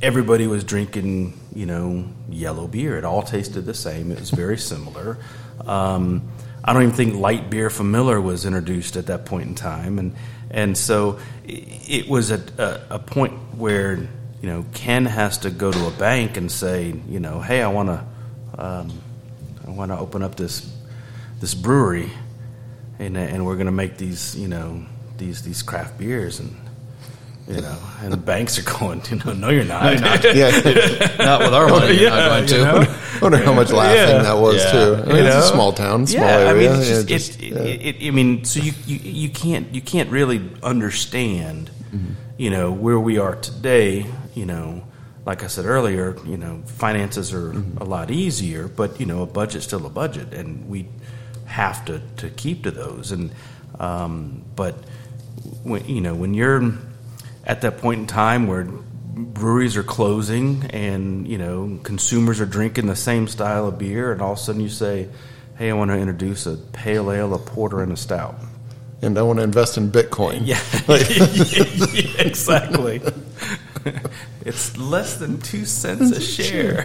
Speaker 4: everybody was drinking you know yellow beer. It all tasted the same. It was very similar. Um, i don't even think light beer from miller was introduced at that point in time. And and so it was a, a, a point where you know ken has to go to a bank and say you know hey i want to um, i want to open up this this brewery and, and we're going to make these you know these these craft beers and you know, and the banks are [LAUGHS] going, you know, no, you're not.
Speaker 1: Yeah. [LAUGHS]
Speaker 3: Not with our money. You're not going to.
Speaker 4: you know?
Speaker 1: I wonder how much laughing
Speaker 4: Yeah.
Speaker 1: that was
Speaker 3: Yeah.
Speaker 1: too. I mean,
Speaker 4: You
Speaker 1: it's a small town, small
Speaker 4: yeah, I mean, it's just,
Speaker 1: yeah,
Speaker 4: it,
Speaker 1: just-
Speaker 4: it,
Speaker 1: yeah.
Speaker 4: it, it, I mean, so you, you you can't you can't really understand,
Speaker 1: Mm-hmm.
Speaker 4: you know, where we are today. You know, like I said earlier, you know, finances are
Speaker 1: Mm-hmm.
Speaker 4: a lot easier, but you know, a budget's still a budget, and we have to to keep to those. And um, but when you know when you're at that point in time where breweries are closing and you know consumers are drinking the same style of beer and all of a sudden you say hey i want to introduce a pale ale a porter and a stout.
Speaker 1: And I want to invest in Bitcoin.
Speaker 4: yeah, [LAUGHS] [LAUGHS] exactly. [LAUGHS] It's less than two cents a share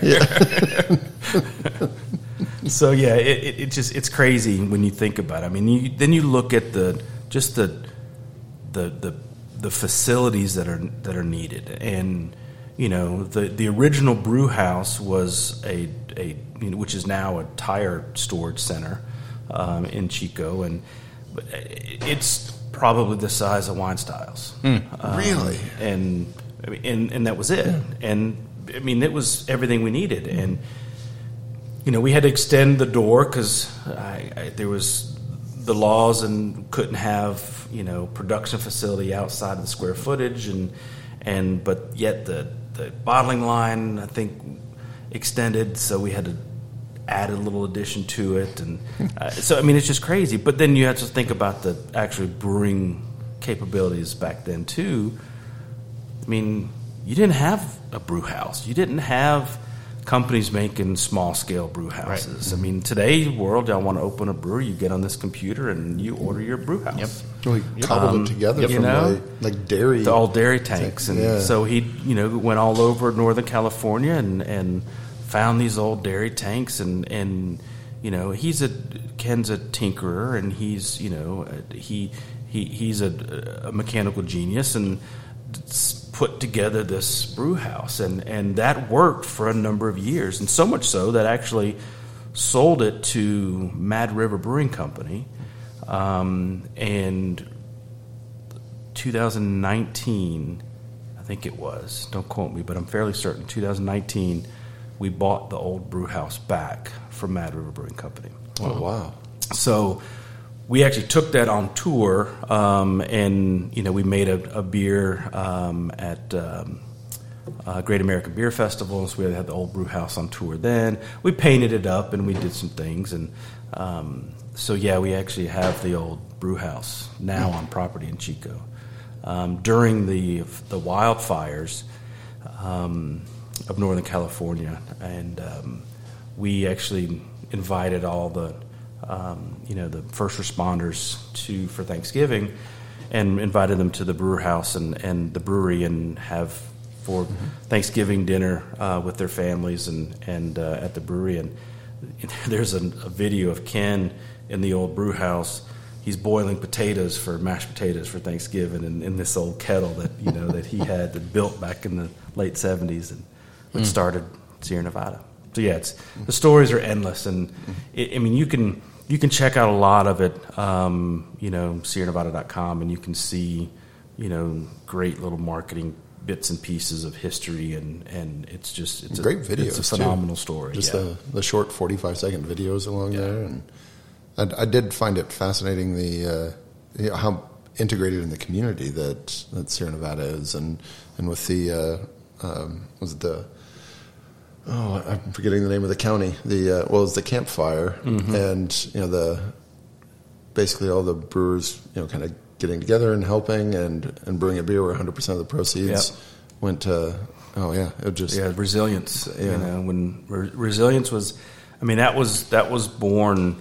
Speaker 4: so yeah it, it, it just it's crazy when you think about it i mean you, then you look at the just the the the the facilities that are that are needed and you know, the the original brew house was a a you know, which is now a tire storage center um, in Chico, and it's probably the size of wine styles. Um,
Speaker 1: Really?
Speaker 4: and and and that was it. And I mean, it was everything we needed. And you know, we had to extend the door because I, I, there was the laws and couldn't have you know production facility outside of the square footage and and but yet the the bottling line I think extended, so we had to add a little addition to it, and [LAUGHS] uh, so I mean it's just crazy. But then you have to think about the actually brewing capabilities back then too. I mean, you didn't have a brew house. You didn't have companies making small scale brew houses. I mean, today's world, y'all want to open a brewery, you get on this computer and you order your brew house.
Speaker 3: Yep.
Speaker 1: We cobbled
Speaker 4: Um,
Speaker 1: it together
Speaker 4: you
Speaker 1: from
Speaker 4: know,
Speaker 1: like, like dairy.
Speaker 4: The old dairy tanks, and
Speaker 1: Yeah.
Speaker 4: so he, you know, went all over Northern California and and found these old dairy tanks, and and you know, he's a Ken's a tinkerer, and he's you know, he he he's a, a mechanical genius, and s- put together this brew house, and and that worked for a number of years, and so much so that actually sold it to Mad River Brewing Company, um, and 2019, I think it was. Don't quote me, but I'm fairly certain. 2019, we bought the old brew house back from Mad River Brewing Company.
Speaker 1: oh wow!
Speaker 4: So we actually took that on tour, um, and you know we made a, a beer um, at um, uh, Great American Beer Festival. So we had the old brew house on tour. Then we painted it up and we did some things, and um, so yeah, we actually have the old brew house now on property in Chico. Um, during the the wildfires um, of Northern California, and we actually invited all the um, you know the first responders to for Thanksgiving, and invited them to the brewer house and, and the brewery and have for Thanksgiving dinner uh, with their families and and uh, at the brewery and [LAUGHS] there's a, a video of Ken in the old brew house. He's boiling potatoes for mashed potatoes for Thanksgiving in, in this old kettle that you know that he had that built back in the late '70s and which started Sierra Nevada. So yeah, it's the stories are endless, and it, I mean you can you can check out a lot of it, um, you know, SierraNevada.com, and you can see you know great little marketing bits and pieces of history, and and it's just it's
Speaker 1: Great
Speaker 4: a,
Speaker 1: videos.
Speaker 4: It's a
Speaker 1: too.
Speaker 4: phenomenal story.
Speaker 1: Just
Speaker 4: yeah.
Speaker 1: the the short forty five second videos along there, and I, I did find it fascinating the uh, you know, how integrated in the community that that Sierra Nevada is, and and with the uh, um, was it the oh I'm forgetting the name of the county the uh, well it's the campfire
Speaker 4: Mm-hmm.
Speaker 1: and you know the basically all the brewers you know kind of getting together and helping and and brewing a beer where 100 percent of the proceeds
Speaker 4: Yep.
Speaker 1: went to oh yeah it just
Speaker 4: yeah, resilience.
Speaker 1: Yeah.
Speaker 4: You know, when re- resilience was, I mean, that was that was born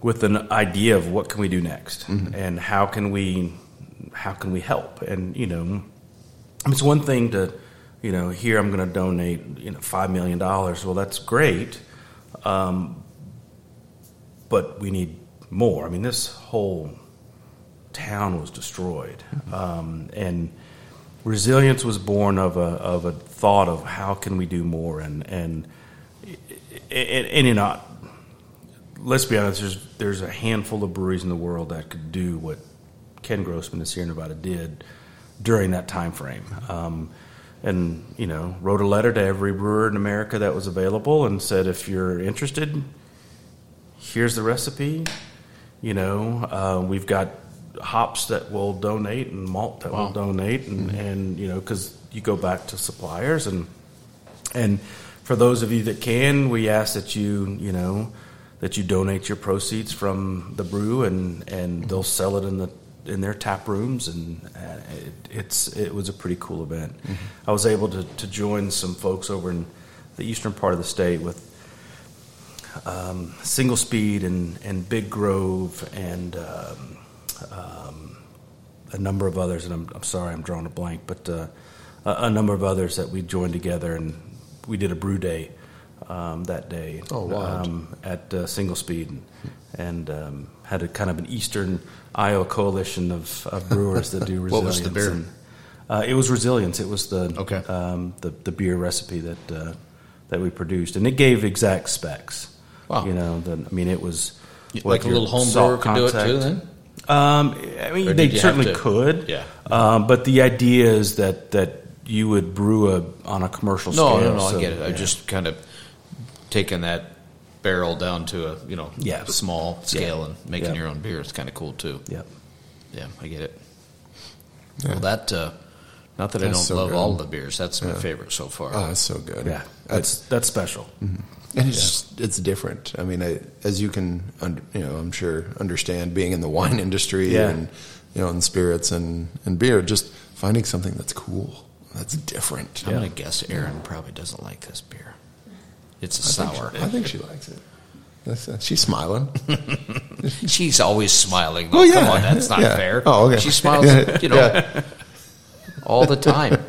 Speaker 4: with an idea of what can we do next, and how can we how can we help, and you know, I mean, it's one thing to, you know, here I'm going to donate, you know, five million dollars. Well, that's great, um, but we need more. I mean, this whole town was destroyed, um, and resilience was born of a of a thought of how can we do more, and and and, and you know, let's be honest. There's there's a handful of breweries in the world that could do what Ken Grossman and Sierra Nevada did during that time frame. Um, and you know, wrote a letter to every brewer in America that was available, and said, if you're interested, here's the recipe. You know, uh, we've got hops that will donate and malt that will donate, and, and you know, because you go back to suppliers and and for those of you that can, we ask that you you know that you donate your proceeds from the brew, and and they'll sell it in the in their tap rooms, and uh, it, it's it was a pretty cool event. I was able to to join some folks over in the eastern part of the state with um, Single Speed and, and Big Grove and um, um, a number of others. And I'm, I'm sorry, I'm drawing a blank, but uh, a, a number of others that we joined together and we did a brew day um, that day
Speaker 1: Oh, wild.
Speaker 4: um, at uh, Single Speed and, and um, had a kind of an Eastern Iowa coalition of, of brewers that do resilience. [LAUGHS]
Speaker 3: What was the beer?
Speaker 4: And, Uh, it was resilience. It was the
Speaker 3: Okay.
Speaker 4: um, the, the beer recipe that uh, that we produced, and it gave exact specs.
Speaker 3: Wow.
Speaker 4: You know, the, I mean, it was
Speaker 3: Like a little home brewer could do it too, then?
Speaker 4: Um, I mean, they certainly could.
Speaker 3: Yeah.
Speaker 4: Um, but the idea is that that you would brew a on a commercial
Speaker 3: No,
Speaker 4: scale.
Speaker 3: no, no.
Speaker 4: so,
Speaker 3: I get it. I just kind of taking that barrel down to a you know
Speaker 4: Yeah.
Speaker 3: small scale
Speaker 4: Yeah.
Speaker 3: and making
Speaker 4: Yeah.
Speaker 3: your own beer. It's kind of cool too.
Speaker 4: yeah.
Speaker 3: Yeah, I get it.
Speaker 1: Yeah.
Speaker 3: Well, that uh, not that I don't
Speaker 1: so
Speaker 3: love
Speaker 1: good.
Speaker 3: all the beers. That's my favorite so far.
Speaker 1: Oh, it's so good.
Speaker 4: Yeah, that's that's special.
Speaker 3: Mm-hmm.
Speaker 1: And it's just, it's different. I mean, I, as you can, un- you know, I'm sure understand being in the wine industry
Speaker 4: Yeah.
Speaker 1: and you know, and spirits and and beer, just finding something that's cool, that's different.
Speaker 3: I'm going to guess Aaron probably doesn't like this beer. It's a
Speaker 1: I think
Speaker 3: sour.
Speaker 1: she- I think she likes it. That's, uh, she's smiling. [LAUGHS]
Speaker 3: She's always smiling. Though.
Speaker 1: Well, yeah.
Speaker 3: Come on, that's not
Speaker 1: Yeah.
Speaker 3: fair.
Speaker 1: Oh, okay.
Speaker 3: She smiles,
Speaker 1: Yeah.
Speaker 3: you know,
Speaker 1: Yeah.
Speaker 3: all the time.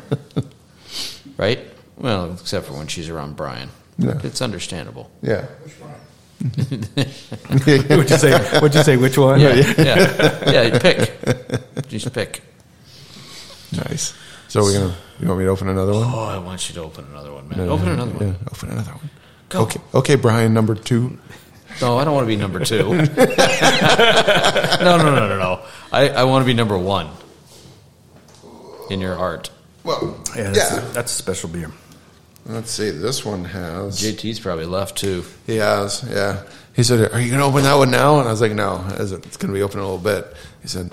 Speaker 3: [LAUGHS] right? Well, except for when she's around Brian.
Speaker 1: Yeah.
Speaker 3: It's understandable.
Speaker 1: Yeah. [LAUGHS]
Speaker 4: What'd you say? What'd you say? Which one?
Speaker 3: Yeah, yeah, yeah. Pick. Just pick.
Speaker 1: Nice. So we're gonna. You want me to open another one?
Speaker 3: Oh, I want you to open another one, man. Open another one.
Speaker 1: Yeah, open another one.
Speaker 3: Go.
Speaker 1: Okay. Okay, Brian, number two.
Speaker 3: No, I don't want to be number two. [LAUGHS] no, no, no, no, no. I, I want to be number one in your heart.
Speaker 1: Well,
Speaker 4: Yeah, that's, A, that's a special beer.
Speaker 1: Let's see. This one has.
Speaker 3: JT's probably left too.
Speaker 1: He has, yeah. He said, "Are you going to open that one now?" And I was like, "No, it's going to be open in a little bit." He said,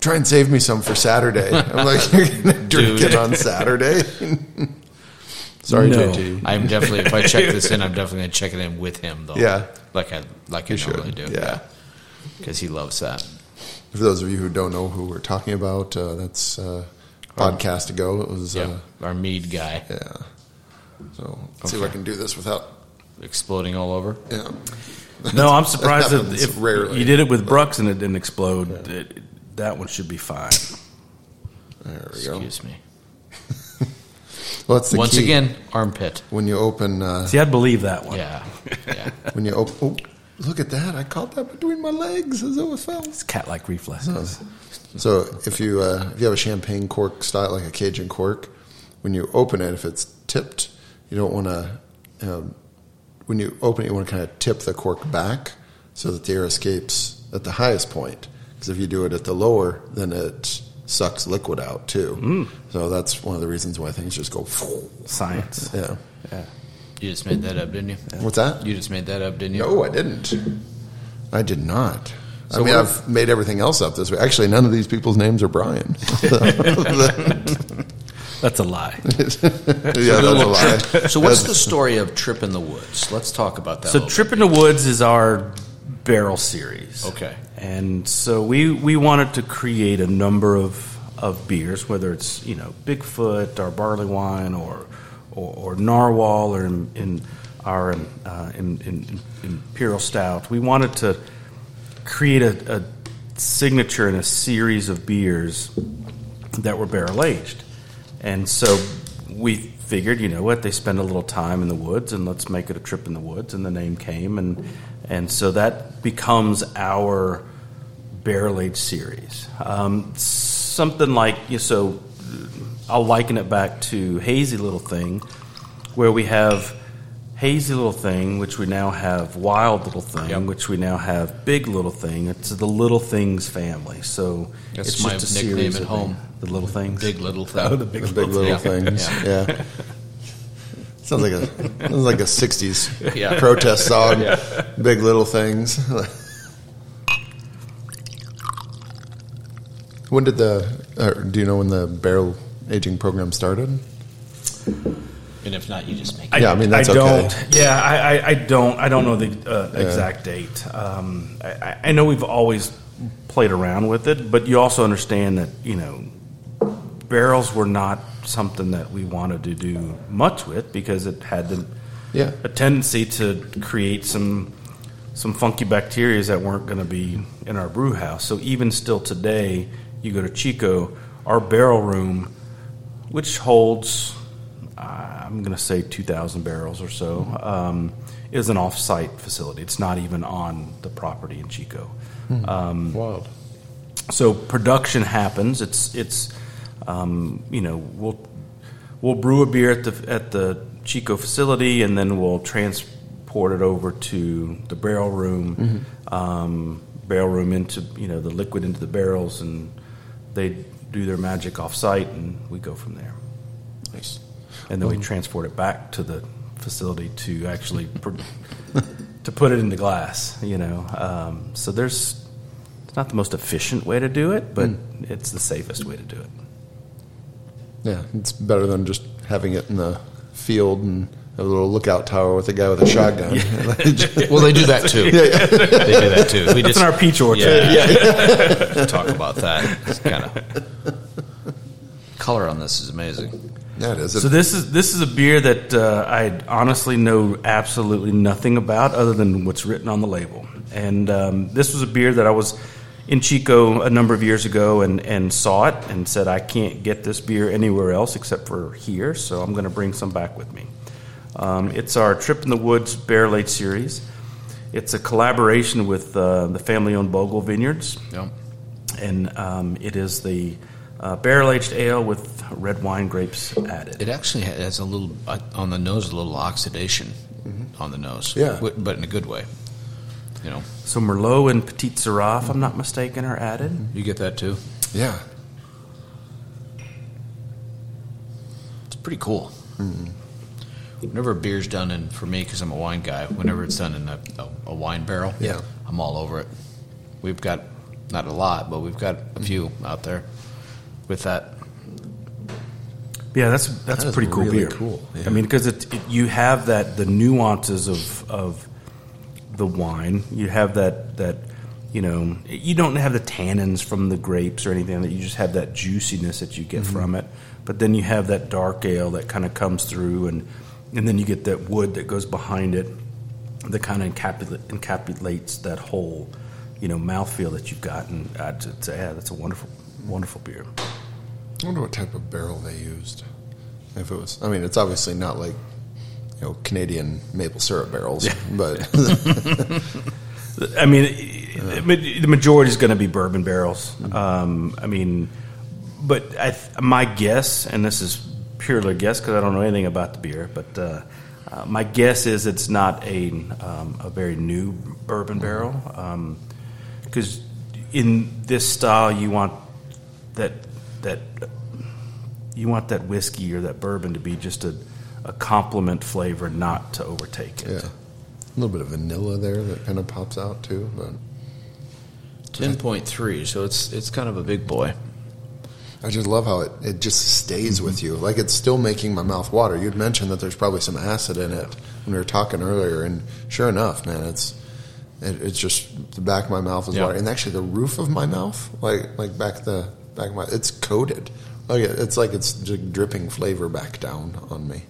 Speaker 1: "Try and save me some for Saturday." I'm like, [LAUGHS] "You're going to drink
Speaker 3: Dude.
Speaker 1: it on Saturday?" [LAUGHS] Sorry,
Speaker 4: No.
Speaker 1: JT.
Speaker 3: I'm definitely if I check [LAUGHS] this in, I'm definitely gonna check it in with him though.
Speaker 1: Yeah.
Speaker 3: like I like I
Speaker 1: You should,
Speaker 3: normally do.
Speaker 1: yeah.
Speaker 3: because he loves that.
Speaker 1: For those of you who don't know who we're talking about, uh, that's uh, podcast ago. It was,
Speaker 3: Yeah,
Speaker 1: uh,
Speaker 3: our mead guy
Speaker 1: yeah. So let's see if I can do this without.
Speaker 3: exploding all over.
Speaker 1: Yeah.
Speaker 4: No, I'm surprised [LAUGHS]
Speaker 1: That
Speaker 4: if,
Speaker 1: happens
Speaker 4: if
Speaker 1: rarely.
Speaker 4: you did it with Brux and it didn't explode. It, that one should be fine.
Speaker 1: There we go.
Speaker 3: Excuse me.
Speaker 1: Well, that's the
Speaker 3: Once
Speaker 1: key.
Speaker 3: again, armpit.
Speaker 1: when you open, uh,
Speaker 4: See, I'd believe that one.
Speaker 3: Yeah, yeah. [LAUGHS]
Speaker 1: when you open. Oh, look at that! I caught that between my legs as it fell.
Speaker 4: It's cat-like reflexes.
Speaker 1: So if you uh, if you have a champagne cork style like a cage and cork, when you open it, if it's tipped, you don't want to. Um, when you open it, you want to kind of tip the cork back so that the air escapes at the highest point. Because if you do it at the lower, then it sucks liquid out too. Mm. So that's one of the reasons why things just go. [LAUGHS]
Speaker 4: Science.
Speaker 1: Yeah.
Speaker 4: Yeah.
Speaker 3: You just made that up, didn't you?
Speaker 1: What's that?
Speaker 3: You just made that up, didn't you?
Speaker 1: No, I didn't. I did not.
Speaker 3: So
Speaker 1: I mean, I've made everything else up this way. Actually, none of these people's names are Brian. [LAUGHS] [LAUGHS]
Speaker 4: That's a lie.
Speaker 1: yeah, that's a lie.
Speaker 3: So what's the story of Trip in the Woods? Let's talk about that.
Speaker 4: So
Speaker 3: little
Speaker 4: Trip in the Woods is our barrel series.
Speaker 3: Okay.
Speaker 4: And so we, we wanted to create a number of, of beers, whether it's, you know, Bigfoot or barley wine or, or, or narwhal or in, in our uh, in, in, imperial stout. We wanted to create a, a signature and a series of beers that were barrel aged. And so we figured, you know what, they spend a little time in the woods and let's make it a trip in the woods and the name came and and so that becomes our barrel aged series. Um, something like you so I'll liken it back to Hazy Little Thing where we have Hazy Little Thing, which we now have Wild Little Thing,
Speaker 3: Yep.
Speaker 4: which we now have Big Little Thing. It's the Little Things family. So
Speaker 3: That's
Speaker 4: it's
Speaker 3: my
Speaker 4: just a
Speaker 3: nickname
Speaker 4: series
Speaker 3: at
Speaker 4: of
Speaker 3: home.
Speaker 4: The Little Things.
Speaker 3: Big little thing. [LAUGHS]
Speaker 4: Oh, the big,
Speaker 1: The big little
Speaker 3: Yeah.
Speaker 1: things.
Speaker 3: Yeah.
Speaker 1: Yeah. Sounds like a sounds like a '60s [LAUGHS]
Speaker 3: Yeah.
Speaker 1: protest song. Big little things. [LAUGHS] when did the? Uh, do you know when the barrel aging program started?
Speaker 3: And if not, you just make
Speaker 4: I.
Speaker 1: Yeah, I mean, that's
Speaker 4: I
Speaker 1: okay.
Speaker 4: don't. Yeah, I, I, I don't. I don't know the uh, exact date. Um, I- I, I know we've always played around with it, but you also understand that you know barrels were not something that we wanted to do much with because it had the,
Speaker 1: Yeah.
Speaker 4: a tendency to create some some funky bacteria that weren't going to be in our brew house. So even still today, you go to Chico, our barrel room, which holds uh, I'm going to say 2,000 barrels or so, um, is an off-site facility. It's not even on the property in Chico. Um,
Speaker 1: Wild.
Speaker 4: so production happens. It's it's Um, you know, we'll we'll brew a beer at the at the Chico facility, and then we'll transport it over to the barrel room, um, barrel room into you know the liquid into the barrels, and they do their magic off site, and we go from there.
Speaker 1: Nice.
Speaker 4: and then we transport it back to the facility to actually [LAUGHS] pr- to put it into glass. You know, um, so there's it's not the most efficient way to do it, but it's the safest way to do it.
Speaker 1: Yeah, it's better than just having it in the field and a little lookout tower with a guy with a shotgun. [LAUGHS] [LAUGHS]
Speaker 3: Well, they do that too. They do that too. We
Speaker 4: That's
Speaker 3: just
Speaker 4: in our peach orchard.
Speaker 3: yeah, [LAUGHS] talk about that. It's kind of color on this is amazing.
Speaker 1: yeah, it is.
Speaker 4: So this is this is a beer that uh, I honestly know absolutely nothing about other than what's written on the label. And um, this was a beer that I was in Chico a number of years ago and, and saw it and said I can't get this beer anywhere else except for here, so I'm going to bring some back with me. Um, it's our Trip in the Woods Barrel Age series. It's a collaboration with uh, the family-owned Bogle Vineyards
Speaker 3: Yep.
Speaker 4: and um, it is the uh, barrel aged ale with red wine grapes added.
Speaker 3: It actually has a little uh, on the nose, a little oxidation on the nose.
Speaker 1: Yeah.
Speaker 3: But in a good way. You know,
Speaker 4: So Merlot and Petite Sirah, if I'm not mistaken, are added.
Speaker 3: you get that too.
Speaker 1: yeah.
Speaker 3: It's pretty cool. Whenever a beer's done in, for me, because I'm a wine guy, whenever it's done in a, a, a wine barrel,
Speaker 1: Yeah.
Speaker 3: I'm all over it. We've got not a lot, but we've got a few out there with that.
Speaker 4: Yeah, that's that's
Speaker 1: That
Speaker 4: a pretty cool
Speaker 1: really
Speaker 4: beer.
Speaker 1: cool, yeah.
Speaker 4: I mean, because it, it, you have that the nuances of of the wine. You have that that you know you don't have the tannins from the grapes or anything. That you just have that juiciness that you get
Speaker 1: Mm-hmm.
Speaker 4: from it. But then you have that dark ale that kind of comes through, and and then you get that wood that goes behind it that kind of encapsula- encapsulates that whole you know mouthfeel that you've got. And I'd say, yeah, that's a wonderful wonderful beer.
Speaker 1: I wonder what type of barrel they used. If it was, I mean, it's obviously not like you know Canadian maple syrup barrels, but
Speaker 4: I [LAUGHS] mean, I mean, the majority is going to be bourbon barrels. Um, I mean, but I, th- my guess, and this is purely a guess because I don't know anything about the beer, but uh, uh, my guess is it's not a um, a very new bourbon barrel. Because in this style you want that that you want that whiskey or that bourbon to be just a, a complement flavor, not to overtake it.
Speaker 1: yeah, a little bit of vanilla there that kind of pops out too. But
Speaker 3: Ten point three, so it's it's kind of a big boy.
Speaker 1: I just love how it, it just stays with you. Like it's still making my mouth water. You'd mentioned that there's probably some acid in it when we were talking earlier, and sure enough, man, it's it, it's just the back of my mouth is
Speaker 3: Yeah.
Speaker 1: water, and actually the roof of my mouth, like like back the back of my, it's coated. Like it- it's like it's just dripping flavor back down on me.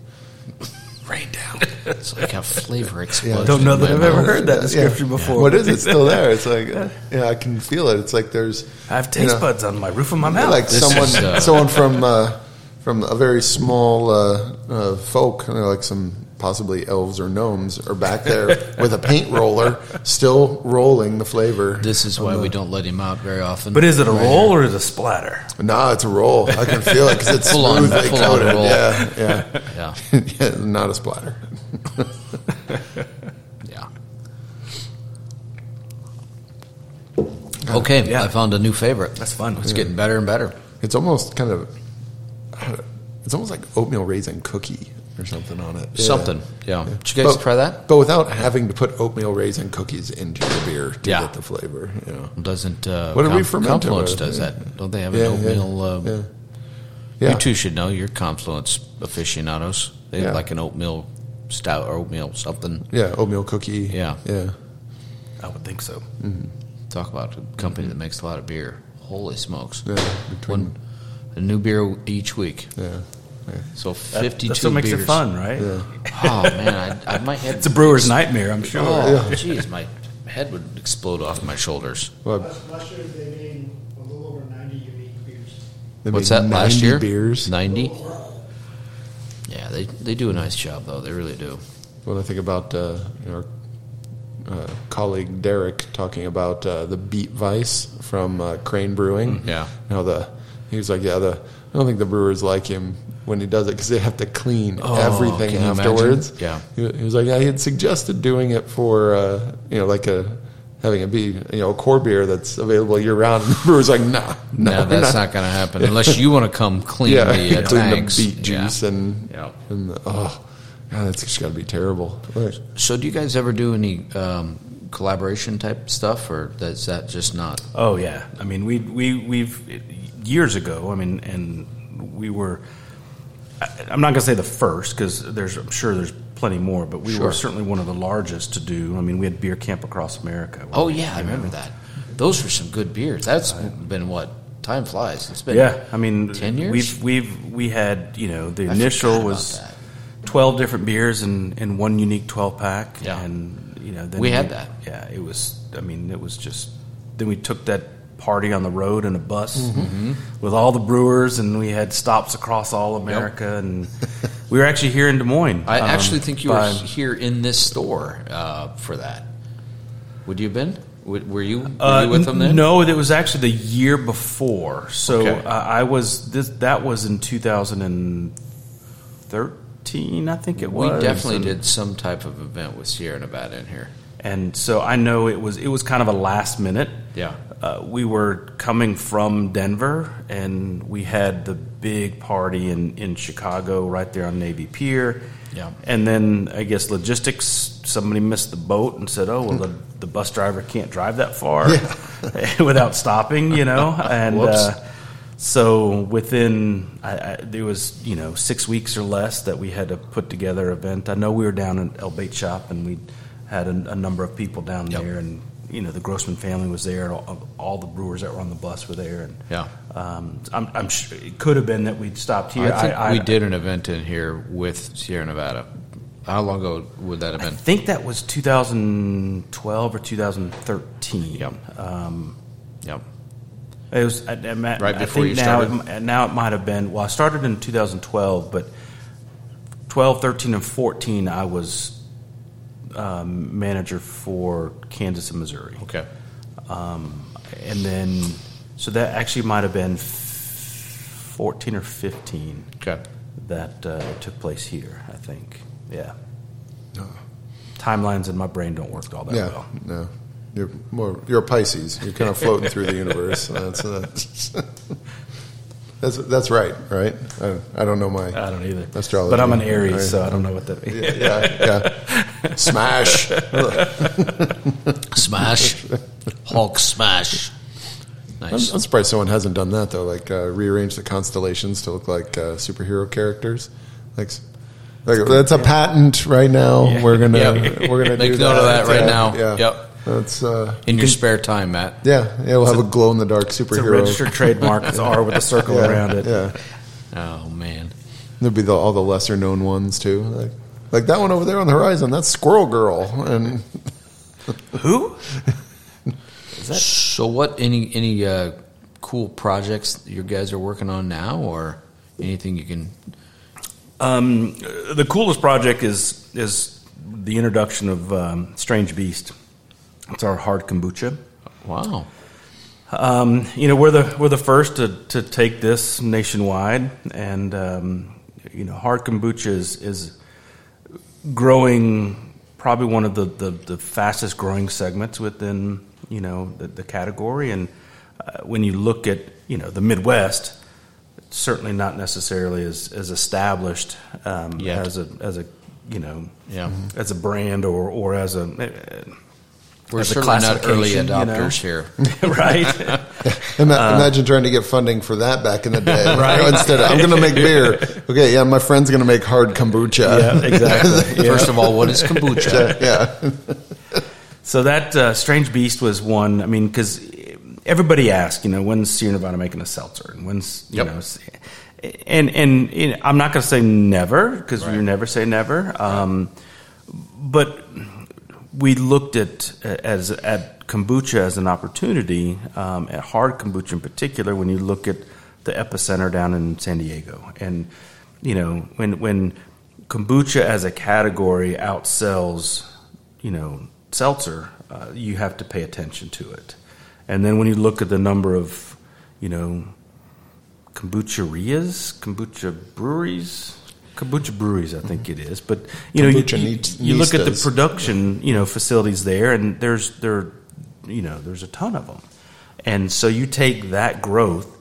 Speaker 1: Rain down. [LAUGHS]
Speaker 3: It's like a flavor explosion.
Speaker 4: Don't know that I've ever heard that
Speaker 1: Yeah.
Speaker 4: description before.
Speaker 1: What is it still there? It's like [LAUGHS] yeah, I can feel it. It's like there's
Speaker 4: I have
Speaker 1: you
Speaker 4: taste
Speaker 1: know,
Speaker 4: buds on my roof of my mouth.
Speaker 1: like
Speaker 3: This
Speaker 1: someone
Speaker 3: is, uh,
Speaker 1: someone from uh, from a very small uh, uh, folk, you know, like some possibly elves or gnomes, are back there [LAUGHS] with a paint roller, still rolling the flavor.
Speaker 3: This is why we don't let him out very often.
Speaker 4: but is it a roll or is it a splatter?
Speaker 1: No, it's a roll. I can feel it because it's [LAUGHS]
Speaker 3: Full on-
Speaker 1: smoothly
Speaker 3: full on
Speaker 1: coated.
Speaker 3: roll.
Speaker 1: Yeah, yeah, [LAUGHS]
Speaker 3: yeah,
Speaker 1: yeah. Not a splatter.
Speaker 3: yeah. Okay,
Speaker 4: Yeah.
Speaker 3: I found a new favorite.
Speaker 4: That's fun.
Speaker 3: It's getting better and better.
Speaker 1: It's almost kind of. It's almost like oatmeal raisin cookie or something on it. Yeah.
Speaker 3: Something. Yeah. Did you guys
Speaker 1: But-
Speaker 3: try that?
Speaker 1: But without having to put oatmeal raisin cookies into your beer to
Speaker 3: Yeah.
Speaker 1: get the flavor. You know.
Speaker 3: Doesn't uh,
Speaker 1: What did we
Speaker 3: Com-
Speaker 1: ferment it
Speaker 3: Confluence
Speaker 1: with?
Speaker 3: does
Speaker 1: Yeah.
Speaker 3: that? Don't they have
Speaker 1: Yeah,
Speaker 3: an
Speaker 1: yeah,
Speaker 3: oatmeal? uh,
Speaker 1: yeah. Yeah.
Speaker 3: You two should know. You're Confluence aficionados. They
Speaker 1: Yeah.
Speaker 3: have like an oatmeal stout or oatmeal something.
Speaker 1: Yeah, oatmeal cookie.
Speaker 3: Yeah.
Speaker 1: Yeah.
Speaker 4: I would think so.
Speaker 3: Talk about a company that makes a lot of beer. Holy smokes!
Speaker 1: Yeah, between-
Speaker 3: One, a new beer each week.
Speaker 1: Yeah.
Speaker 3: So fifty-two.
Speaker 4: That's what makes
Speaker 3: beers.
Speaker 4: it fun, right?
Speaker 1: Yeah.
Speaker 3: Oh man, I, I my head.
Speaker 4: It's a brewer's nightmare, I'm sure.
Speaker 3: Oh, jeez, my head would explode off my shoulders.
Speaker 1: Well,
Speaker 5: Last, last year they made a little over 90 unique beers.
Speaker 3: What's
Speaker 1: made
Speaker 3: that? Last year,
Speaker 1: beers.
Speaker 3: Ninety. Yeah, they they do a nice job though. They really do.
Speaker 1: When I think about uh, our uh, colleague Derek talking about uh, the Beet Vice from uh, Crane Brewing.
Speaker 3: Yeah.
Speaker 1: You know, the He was like, yeah, the I don't think the brewers like him when he does it because they have to clean
Speaker 3: Oh,
Speaker 1: everything afterwards.
Speaker 3: imagine? Yeah.
Speaker 1: he, he was like, yeah, he had suggested doing it for uh, you know like a having it be you know a core beer that's available year round. [LAUGHS] And the brewer's like, nah,
Speaker 3: No,
Speaker 1: no,
Speaker 3: that's not going to happen unless you want to come clean
Speaker 1: yeah,
Speaker 3: the [LAUGHS] uh,
Speaker 1: clean
Speaker 3: tanks.
Speaker 1: the beet
Speaker 3: Yeah.
Speaker 1: juice and
Speaker 3: Yeah.
Speaker 1: and the, oh, God, that's just got to be terrible. Like,
Speaker 3: So, do you guys ever do any um, collaboration type stuff, or is that just not?
Speaker 4: Oh yeah, I mean we we we've years ago. I mean, and we were. I'm not going to say the first because there's I'm sure there's plenty more, but we
Speaker 3: Sure.
Speaker 4: were certainly one of the largest to do. I mean, we had beer camp across America.
Speaker 3: Oh yeah, I remember that. Those were some good beers. That's been what time flies. It's been
Speaker 4: Yeah, I mean,
Speaker 3: 10 years?
Speaker 4: We've we've we had you know the
Speaker 3: I
Speaker 4: initial was twelve different beers in, in one unique twelve pack.
Speaker 3: Yeah.
Speaker 4: and you know then
Speaker 3: We had that.
Speaker 4: Yeah, it was. I mean, it was just. Then we took that party on the road in a bus
Speaker 3: Mm-hmm.
Speaker 4: with all the brewers, and we had stops across all America, and we were actually here in Des Moines.
Speaker 3: I
Speaker 4: um,
Speaker 3: actually think you were here in this store uh, for that. Would you have been? Were you, were
Speaker 4: Uh,
Speaker 3: you with them then?
Speaker 4: No, it was actually the year before. So
Speaker 3: Okay.
Speaker 4: uh, I was this. That was in 2013, I think it was.
Speaker 3: We definitely
Speaker 4: and,
Speaker 3: did some type of event with Sierra Nevada in here.
Speaker 4: And so I know it was. It was kind of a last minute.
Speaker 3: Yeah.
Speaker 4: Uh, we were coming from Denver, and we had the big party in, in Chicago, right there on Navy Pier.
Speaker 3: Yeah.
Speaker 4: And then I guess logistics. Somebody missed the boat and said, "Oh well, the, the bus driver can't drive that far [LAUGHS] without stopping," you know. [LAUGHS] And
Speaker 3: Whoops.
Speaker 4: uh, so within, I, I, there was you know six weeks or less that we had to put together an event. I know we were down in El Bait Shop, and we had a, a number of people down
Speaker 3: Yep.
Speaker 4: there, and you know the Grossman family was there. All, all the brewers that were on the bus were there, and
Speaker 3: Yeah.
Speaker 4: um, I'm, I'm sure it could have been that we'd stopped here.
Speaker 3: I think we did an event in here with Sierra Nevada. How long ago would that have been?
Speaker 4: I think that was 2012 or 2013.
Speaker 3: Yep.
Speaker 4: Um,
Speaker 3: Yep.
Speaker 4: It was I, I,
Speaker 3: Right
Speaker 4: I
Speaker 3: before
Speaker 4: think
Speaker 3: you
Speaker 4: now
Speaker 3: started?
Speaker 4: It, now it might have been. Well, I started in 2012, but 12, 13, and 14, I was um, manager for Kansas and Missouri,
Speaker 3: Okay.
Speaker 4: um, and then so that actually might have been 14 or 15
Speaker 3: Okay.
Speaker 4: that uh, took place here. I think. Yeah. Timelines in my brain don't work all that
Speaker 1: yeah,
Speaker 4: well.
Speaker 1: no, you're more you're a Pisces. You're kind of floating through the universe. [LAUGHS] That's uh, [LAUGHS] that's that's right, right? I, I don't know my
Speaker 4: I don't either.
Speaker 1: Astrology.
Speaker 4: But I'm an Aries,
Speaker 1: Right.
Speaker 4: so I don't know what that means.
Speaker 1: yeah, yeah, yeah. [LAUGHS] Smash. [LAUGHS]
Speaker 3: Smash. Hulk smash.
Speaker 1: I'm, I'm surprised someone hasn't done that though. Like uh, rearrange the constellations to look like uh, superhero characters. Like, like that's a patent right now. We're gonna
Speaker 3: Yeah.
Speaker 1: we're gonna
Speaker 3: Make
Speaker 1: do
Speaker 3: note of that right
Speaker 1: Yeah,
Speaker 3: now.
Speaker 1: Yeah.
Speaker 3: Yep.
Speaker 1: That's uh,
Speaker 3: In your spare time, Matt.
Speaker 1: yeah. Yeah. We'll have a glow in the dark superhero.
Speaker 4: It's a
Speaker 1: superhero.
Speaker 4: registered trademark. It's R with a circle [LAUGHS]
Speaker 1: yeah,
Speaker 4: around it.
Speaker 1: Yeah.
Speaker 3: Oh man.
Speaker 1: There'll be the, all the lesser known ones too. Like, like that one over there on the horizon. That's Squirrel Girl. And [LAUGHS]
Speaker 4: Who? [LAUGHS]
Speaker 3: So what? Any any uh, cool projects you guys are working on now, or anything you can?
Speaker 4: Um, the coolest project is is the introduction of um, Strange Beast. It's our hard kombucha.
Speaker 3: Wow.
Speaker 4: Um, you know, we're the we're the first to, to take this nationwide, and um, you know, hard kombucha is, is growing. Probably one of the, the, the fastest growing segments within you know the, the category, and uh, when you look at you know the Midwest, it's certainly not necessarily as, as established um, as a as a you know
Speaker 3: Yeah.
Speaker 4: as a brand or or as a
Speaker 3: We're
Speaker 4: As
Speaker 3: certainly not early
Speaker 4: classification, you know.
Speaker 3: adopters here. [LAUGHS]
Speaker 4: right. [LAUGHS]
Speaker 1: ima- imagine trying to get funding for that back in the day. [LAUGHS]
Speaker 4: Right.
Speaker 1: Instead, of, I'm going to make beer. Okay, yeah, my friend's going to make hard kombucha.
Speaker 4: yeah, exactly. Yeah.
Speaker 3: First of all, what is kombucha?
Speaker 1: yeah.
Speaker 4: So that uh, Strange Beast was one. I mean, because everybody asked, you know, when's Sierra Nevada making a seltzer, and when's you
Speaker 3: Yep.
Speaker 4: know, s- and and you know, I'm not going to say never because you never say never. Um, but we looked at as at kombucha as an opportunity, um, at hard kombucha in particular. When you look at the epicenter down in San Diego, and you know, when when kombucha as a category outsells, you know, seltzer, uh, you have to pay attention to it. And then when you look at the number of, you know, kombucherias, kombucha breweries, kombucha breweries, I think it is. But you know, you,
Speaker 1: Kombucha
Speaker 4: you, you look at the
Speaker 1: nistas.
Speaker 4: production, you know, facilities there, and there's there, you know, there's a ton of them, and so you take that growth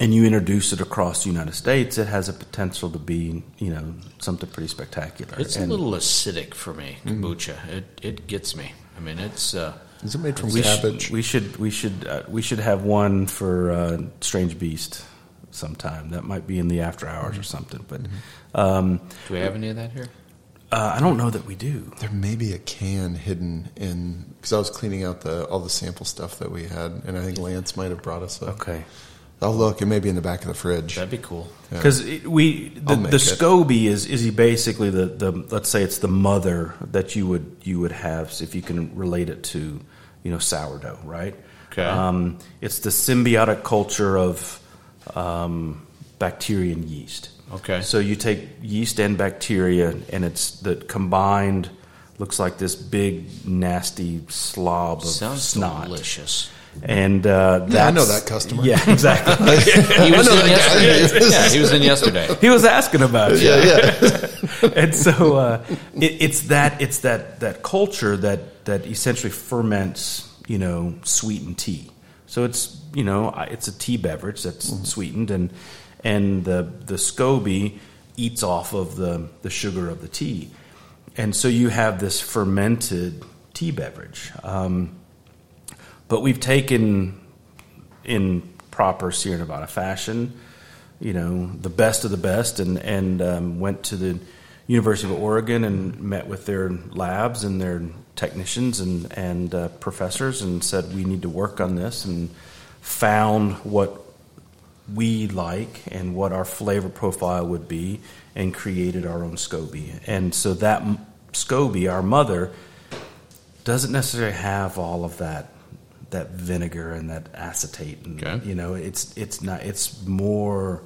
Speaker 4: and you introduce it across the United States, it has a potential to be, you know, something pretty spectacular.
Speaker 3: It's
Speaker 4: And
Speaker 3: a little acidic for me, kombucha. It it gets me. I mean, it's uh,
Speaker 1: Is it made from
Speaker 4: we
Speaker 1: cabbage?
Speaker 4: Should, we should we should uh, we should have one for uh, Strange Beast sometime. That might be in the after hours or something. But um,
Speaker 3: do we have any of that here?
Speaker 4: uh, I don't know that we do.
Speaker 1: There may be a can hidden in because I was cleaning out the all the sample stuff that we had, and I think Lance might have brought us up.
Speaker 4: Okay,
Speaker 1: I'll look. It may be in the back of the fridge.
Speaker 3: That'd be cool.
Speaker 1: Yeah.
Speaker 4: because we the, the. SCOBY is is he basically the, the let's say it's the mother that you would you would have if you can relate it to you know sourdough, right?
Speaker 3: Okay.
Speaker 4: Um, it's the symbiotic culture of um, bacteria and yeast.
Speaker 3: Okay.
Speaker 4: So you take yeast and bacteria, and it's the combined looks like this big nasty slob of
Speaker 3: Sounds
Speaker 4: snot.
Speaker 3: delicious.
Speaker 4: And uh,
Speaker 1: Yeah, I know that customer.
Speaker 4: Yeah, exactly. [LAUGHS]
Speaker 3: He was in yesterday. [LAUGHS] yeah, he was in yesterday.
Speaker 4: he was asking about it.
Speaker 1: Yeah, yeah. [LAUGHS]
Speaker 4: and so uh, it, it's that it's that that culture that that essentially ferments you know sweetened tea. So it's you know it's a tea beverage that's sweetened and and the the SCOBY eats off of the the sugar of the tea, and so you have this fermented tea beverage. Um, but we've taken in proper Sierra Nevada fashion, you know, the best of the best, and and um, went to the University of Oregon and met with their labs and their technicians and and uh, professors, and said we need to work on this, and found what we like and what our flavor profile would be, and created our own SCOBY. And so that SCOBY, our mother, doesn't necessarily have all of that that vinegar and that acetate and
Speaker 3: Okay.
Speaker 4: you know it's it's not it's more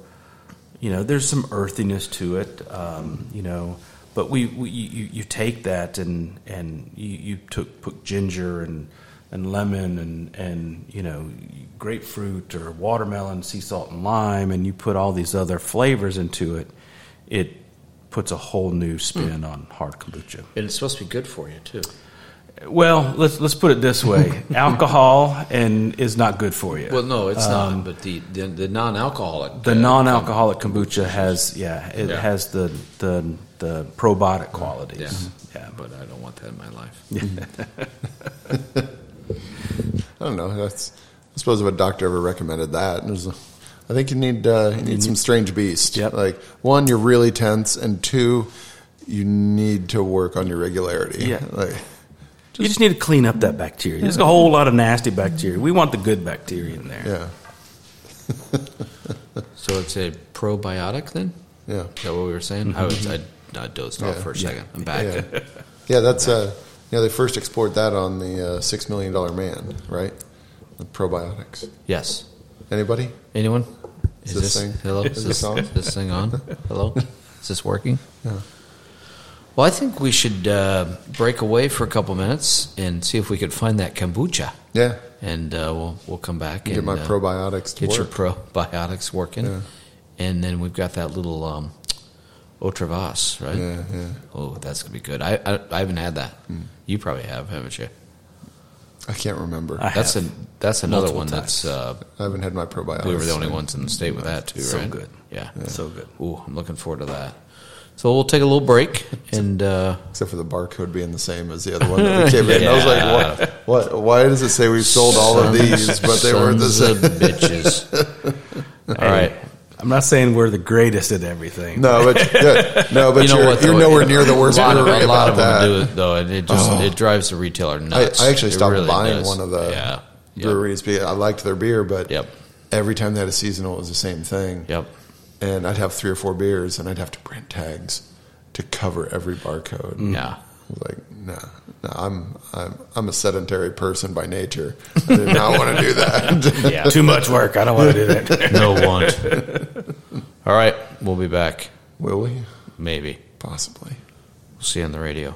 Speaker 4: you know there's some earthiness to it um, you know but we, we you, you take that and and you, you took put ginger and and lemon and and you know grapefruit or watermelon sea salt and lime and you put all these other flavors into it it puts a whole new spin on hard kombucha
Speaker 3: And it's supposed to be good for you too.
Speaker 4: well, let's let's put it this way: [LAUGHS] alcohol and is not good for you.
Speaker 3: Well, no, it's not. But the the, the non-alcoholic,
Speaker 4: Um, the
Speaker 3: uh,
Speaker 4: non-alcoholic kombucha has, yeah, it
Speaker 3: Yeah.
Speaker 4: has the the the probiotic qualities.
Speaker 3: Yeah.
Speaker 4: Yeah,
Speaker 3: but I don't want that in my life. [LAUGHS]
Speaker 1: I don't know. That's. I suppose if a doctor ever recommended that, there's a, I think you need uh, you need some strange beast.
Speaker 4: Yep.
Speaker 1: Like one, you're really tense, and two, you need to work on your regularity.
Speaker 4: Yeah.
Speaker 1: Like,
Speaker 4: you just need to clean up that bacteria. There's a whole lot of nasty bacteria. We want the good bacteria in there.
Speaker 1: yeah. [LAUGHS]
Speaker 3: So it's a probiotic then?
Speaker 1: Yeah.
Speaker 3: Is that what we were saying? I, was, I, I dozed off
Speaker 1: Yeah.
Speaker 3: for a second. I'm back.
Speaker 1: Yeah. [LAUGHS] Yeah, that's uh, you know, they first explored that on the uh, Six Million Dollar Man, right? The probiotics.
Speaker 3: Yes.
Speaker 1: Anybody?
Speaker 3: Anyone?
Speaker 1: Is this thing-
Speaker 3: hello?
Speaker 1: is
Speaker 3: Is
Speaker 1: this
Speaker 3: this,
Speaker 1: on?
Speaker 3: is [LAUGHS] this thing on? Hello? [LAUGHS] Is this working?
Speaker 1: Yeah.
Speaker 3: Well, I think we should uh, break away for a couple minutes and see if we could find that kombucha,
Speaker 1: Yeah.
Speaker 3: and uh, we'll we'll come back
Speaker 1: Get
Speaker 3: and
Speaker 1: my
Speaker 3: uh,
Speaker 1: probiotics to
Speaker 3: get your probiotics working,
Speaker 1: Yeah.
Speaker 3: and then we've got that little um, Otravas, right?
Speaker 1: Yeah, yeah.
Speaker 3: Oh, that's gonna be good. I I, I haven't had that.
Speaker 1: Hmm.
Speaker 3: You probably have, haven't you?
Speaker 1: I can't remember.
Speaker 4: I
Speaker 1: I,
Speaker 3: That's
Speaker 4: have.
Speaker 3: a that's another
Speaker 4: Multiple
Speaker 3: one that's uh, I
Speaker 1: haven't had my probiotics.
Speaker 3: we were the only ones in the state with that too,
Speaker 4: So
Speaker 3: right?
Speaker 4: good.
Speaker 3: Yeah.
Speaker 4: So good.
Speaker 3: Ooh, I'm looking forward to that. So we'll take a little break and uh,
Speaker 1: Except for the barcode being the same as the other one that we [LAUGHS] came in. I was like, what? What? Why does it say we've sold all of these, but they weren't the same?
Speaker 3: bitches. [LAUGHS] All right.
Speaker 4: I'm not saying we're the greatest at everything.
Speaker 1: No, but [LAUGHS] yeah, no, but
Speaker 3: You know
Speaker 1: you are
Speaker 3: what,
Speaker 1: you're nowhere near the worst
Speaker 3: a lot of, a lot of them do it though, and it just
Speaker 1: Oh.
Speaker 3: it drives the retailer nuts.
Speaker 1: I, I actually stopped
Speaker 3: really
Speaker 1: buying
Speaker 3: does.
Speaker 1: one of the
Speaker 3: yeah. Yep.
Speaker 1: breweries because I liked their beer, but
Speaker 3: Yep.
Speaker 1: every time they had a seasonal, it was the same thing.
Speaker 3: Yep.
Speaker 1: And I'd have three or four beers, and I'd have to print tags to cover every barcode.
Speaker 3: Yeah.
Speaker 1: Like, nah, nah, I'm I'm I'm a sedentary person by nature. I do not want to do that. [LAUGHS]
Speaker 3: Yeah. [LAUGHS]
Speaker 4: Too much work. I don't want to do that. [LAUGHS]
Speaker 3: no want. All right. We'll be back.
Speaker 1: Will we?
Speaker 3: Maybe.
Speaker 1: Possibly.
Speaker 3: We'll see you on the radio.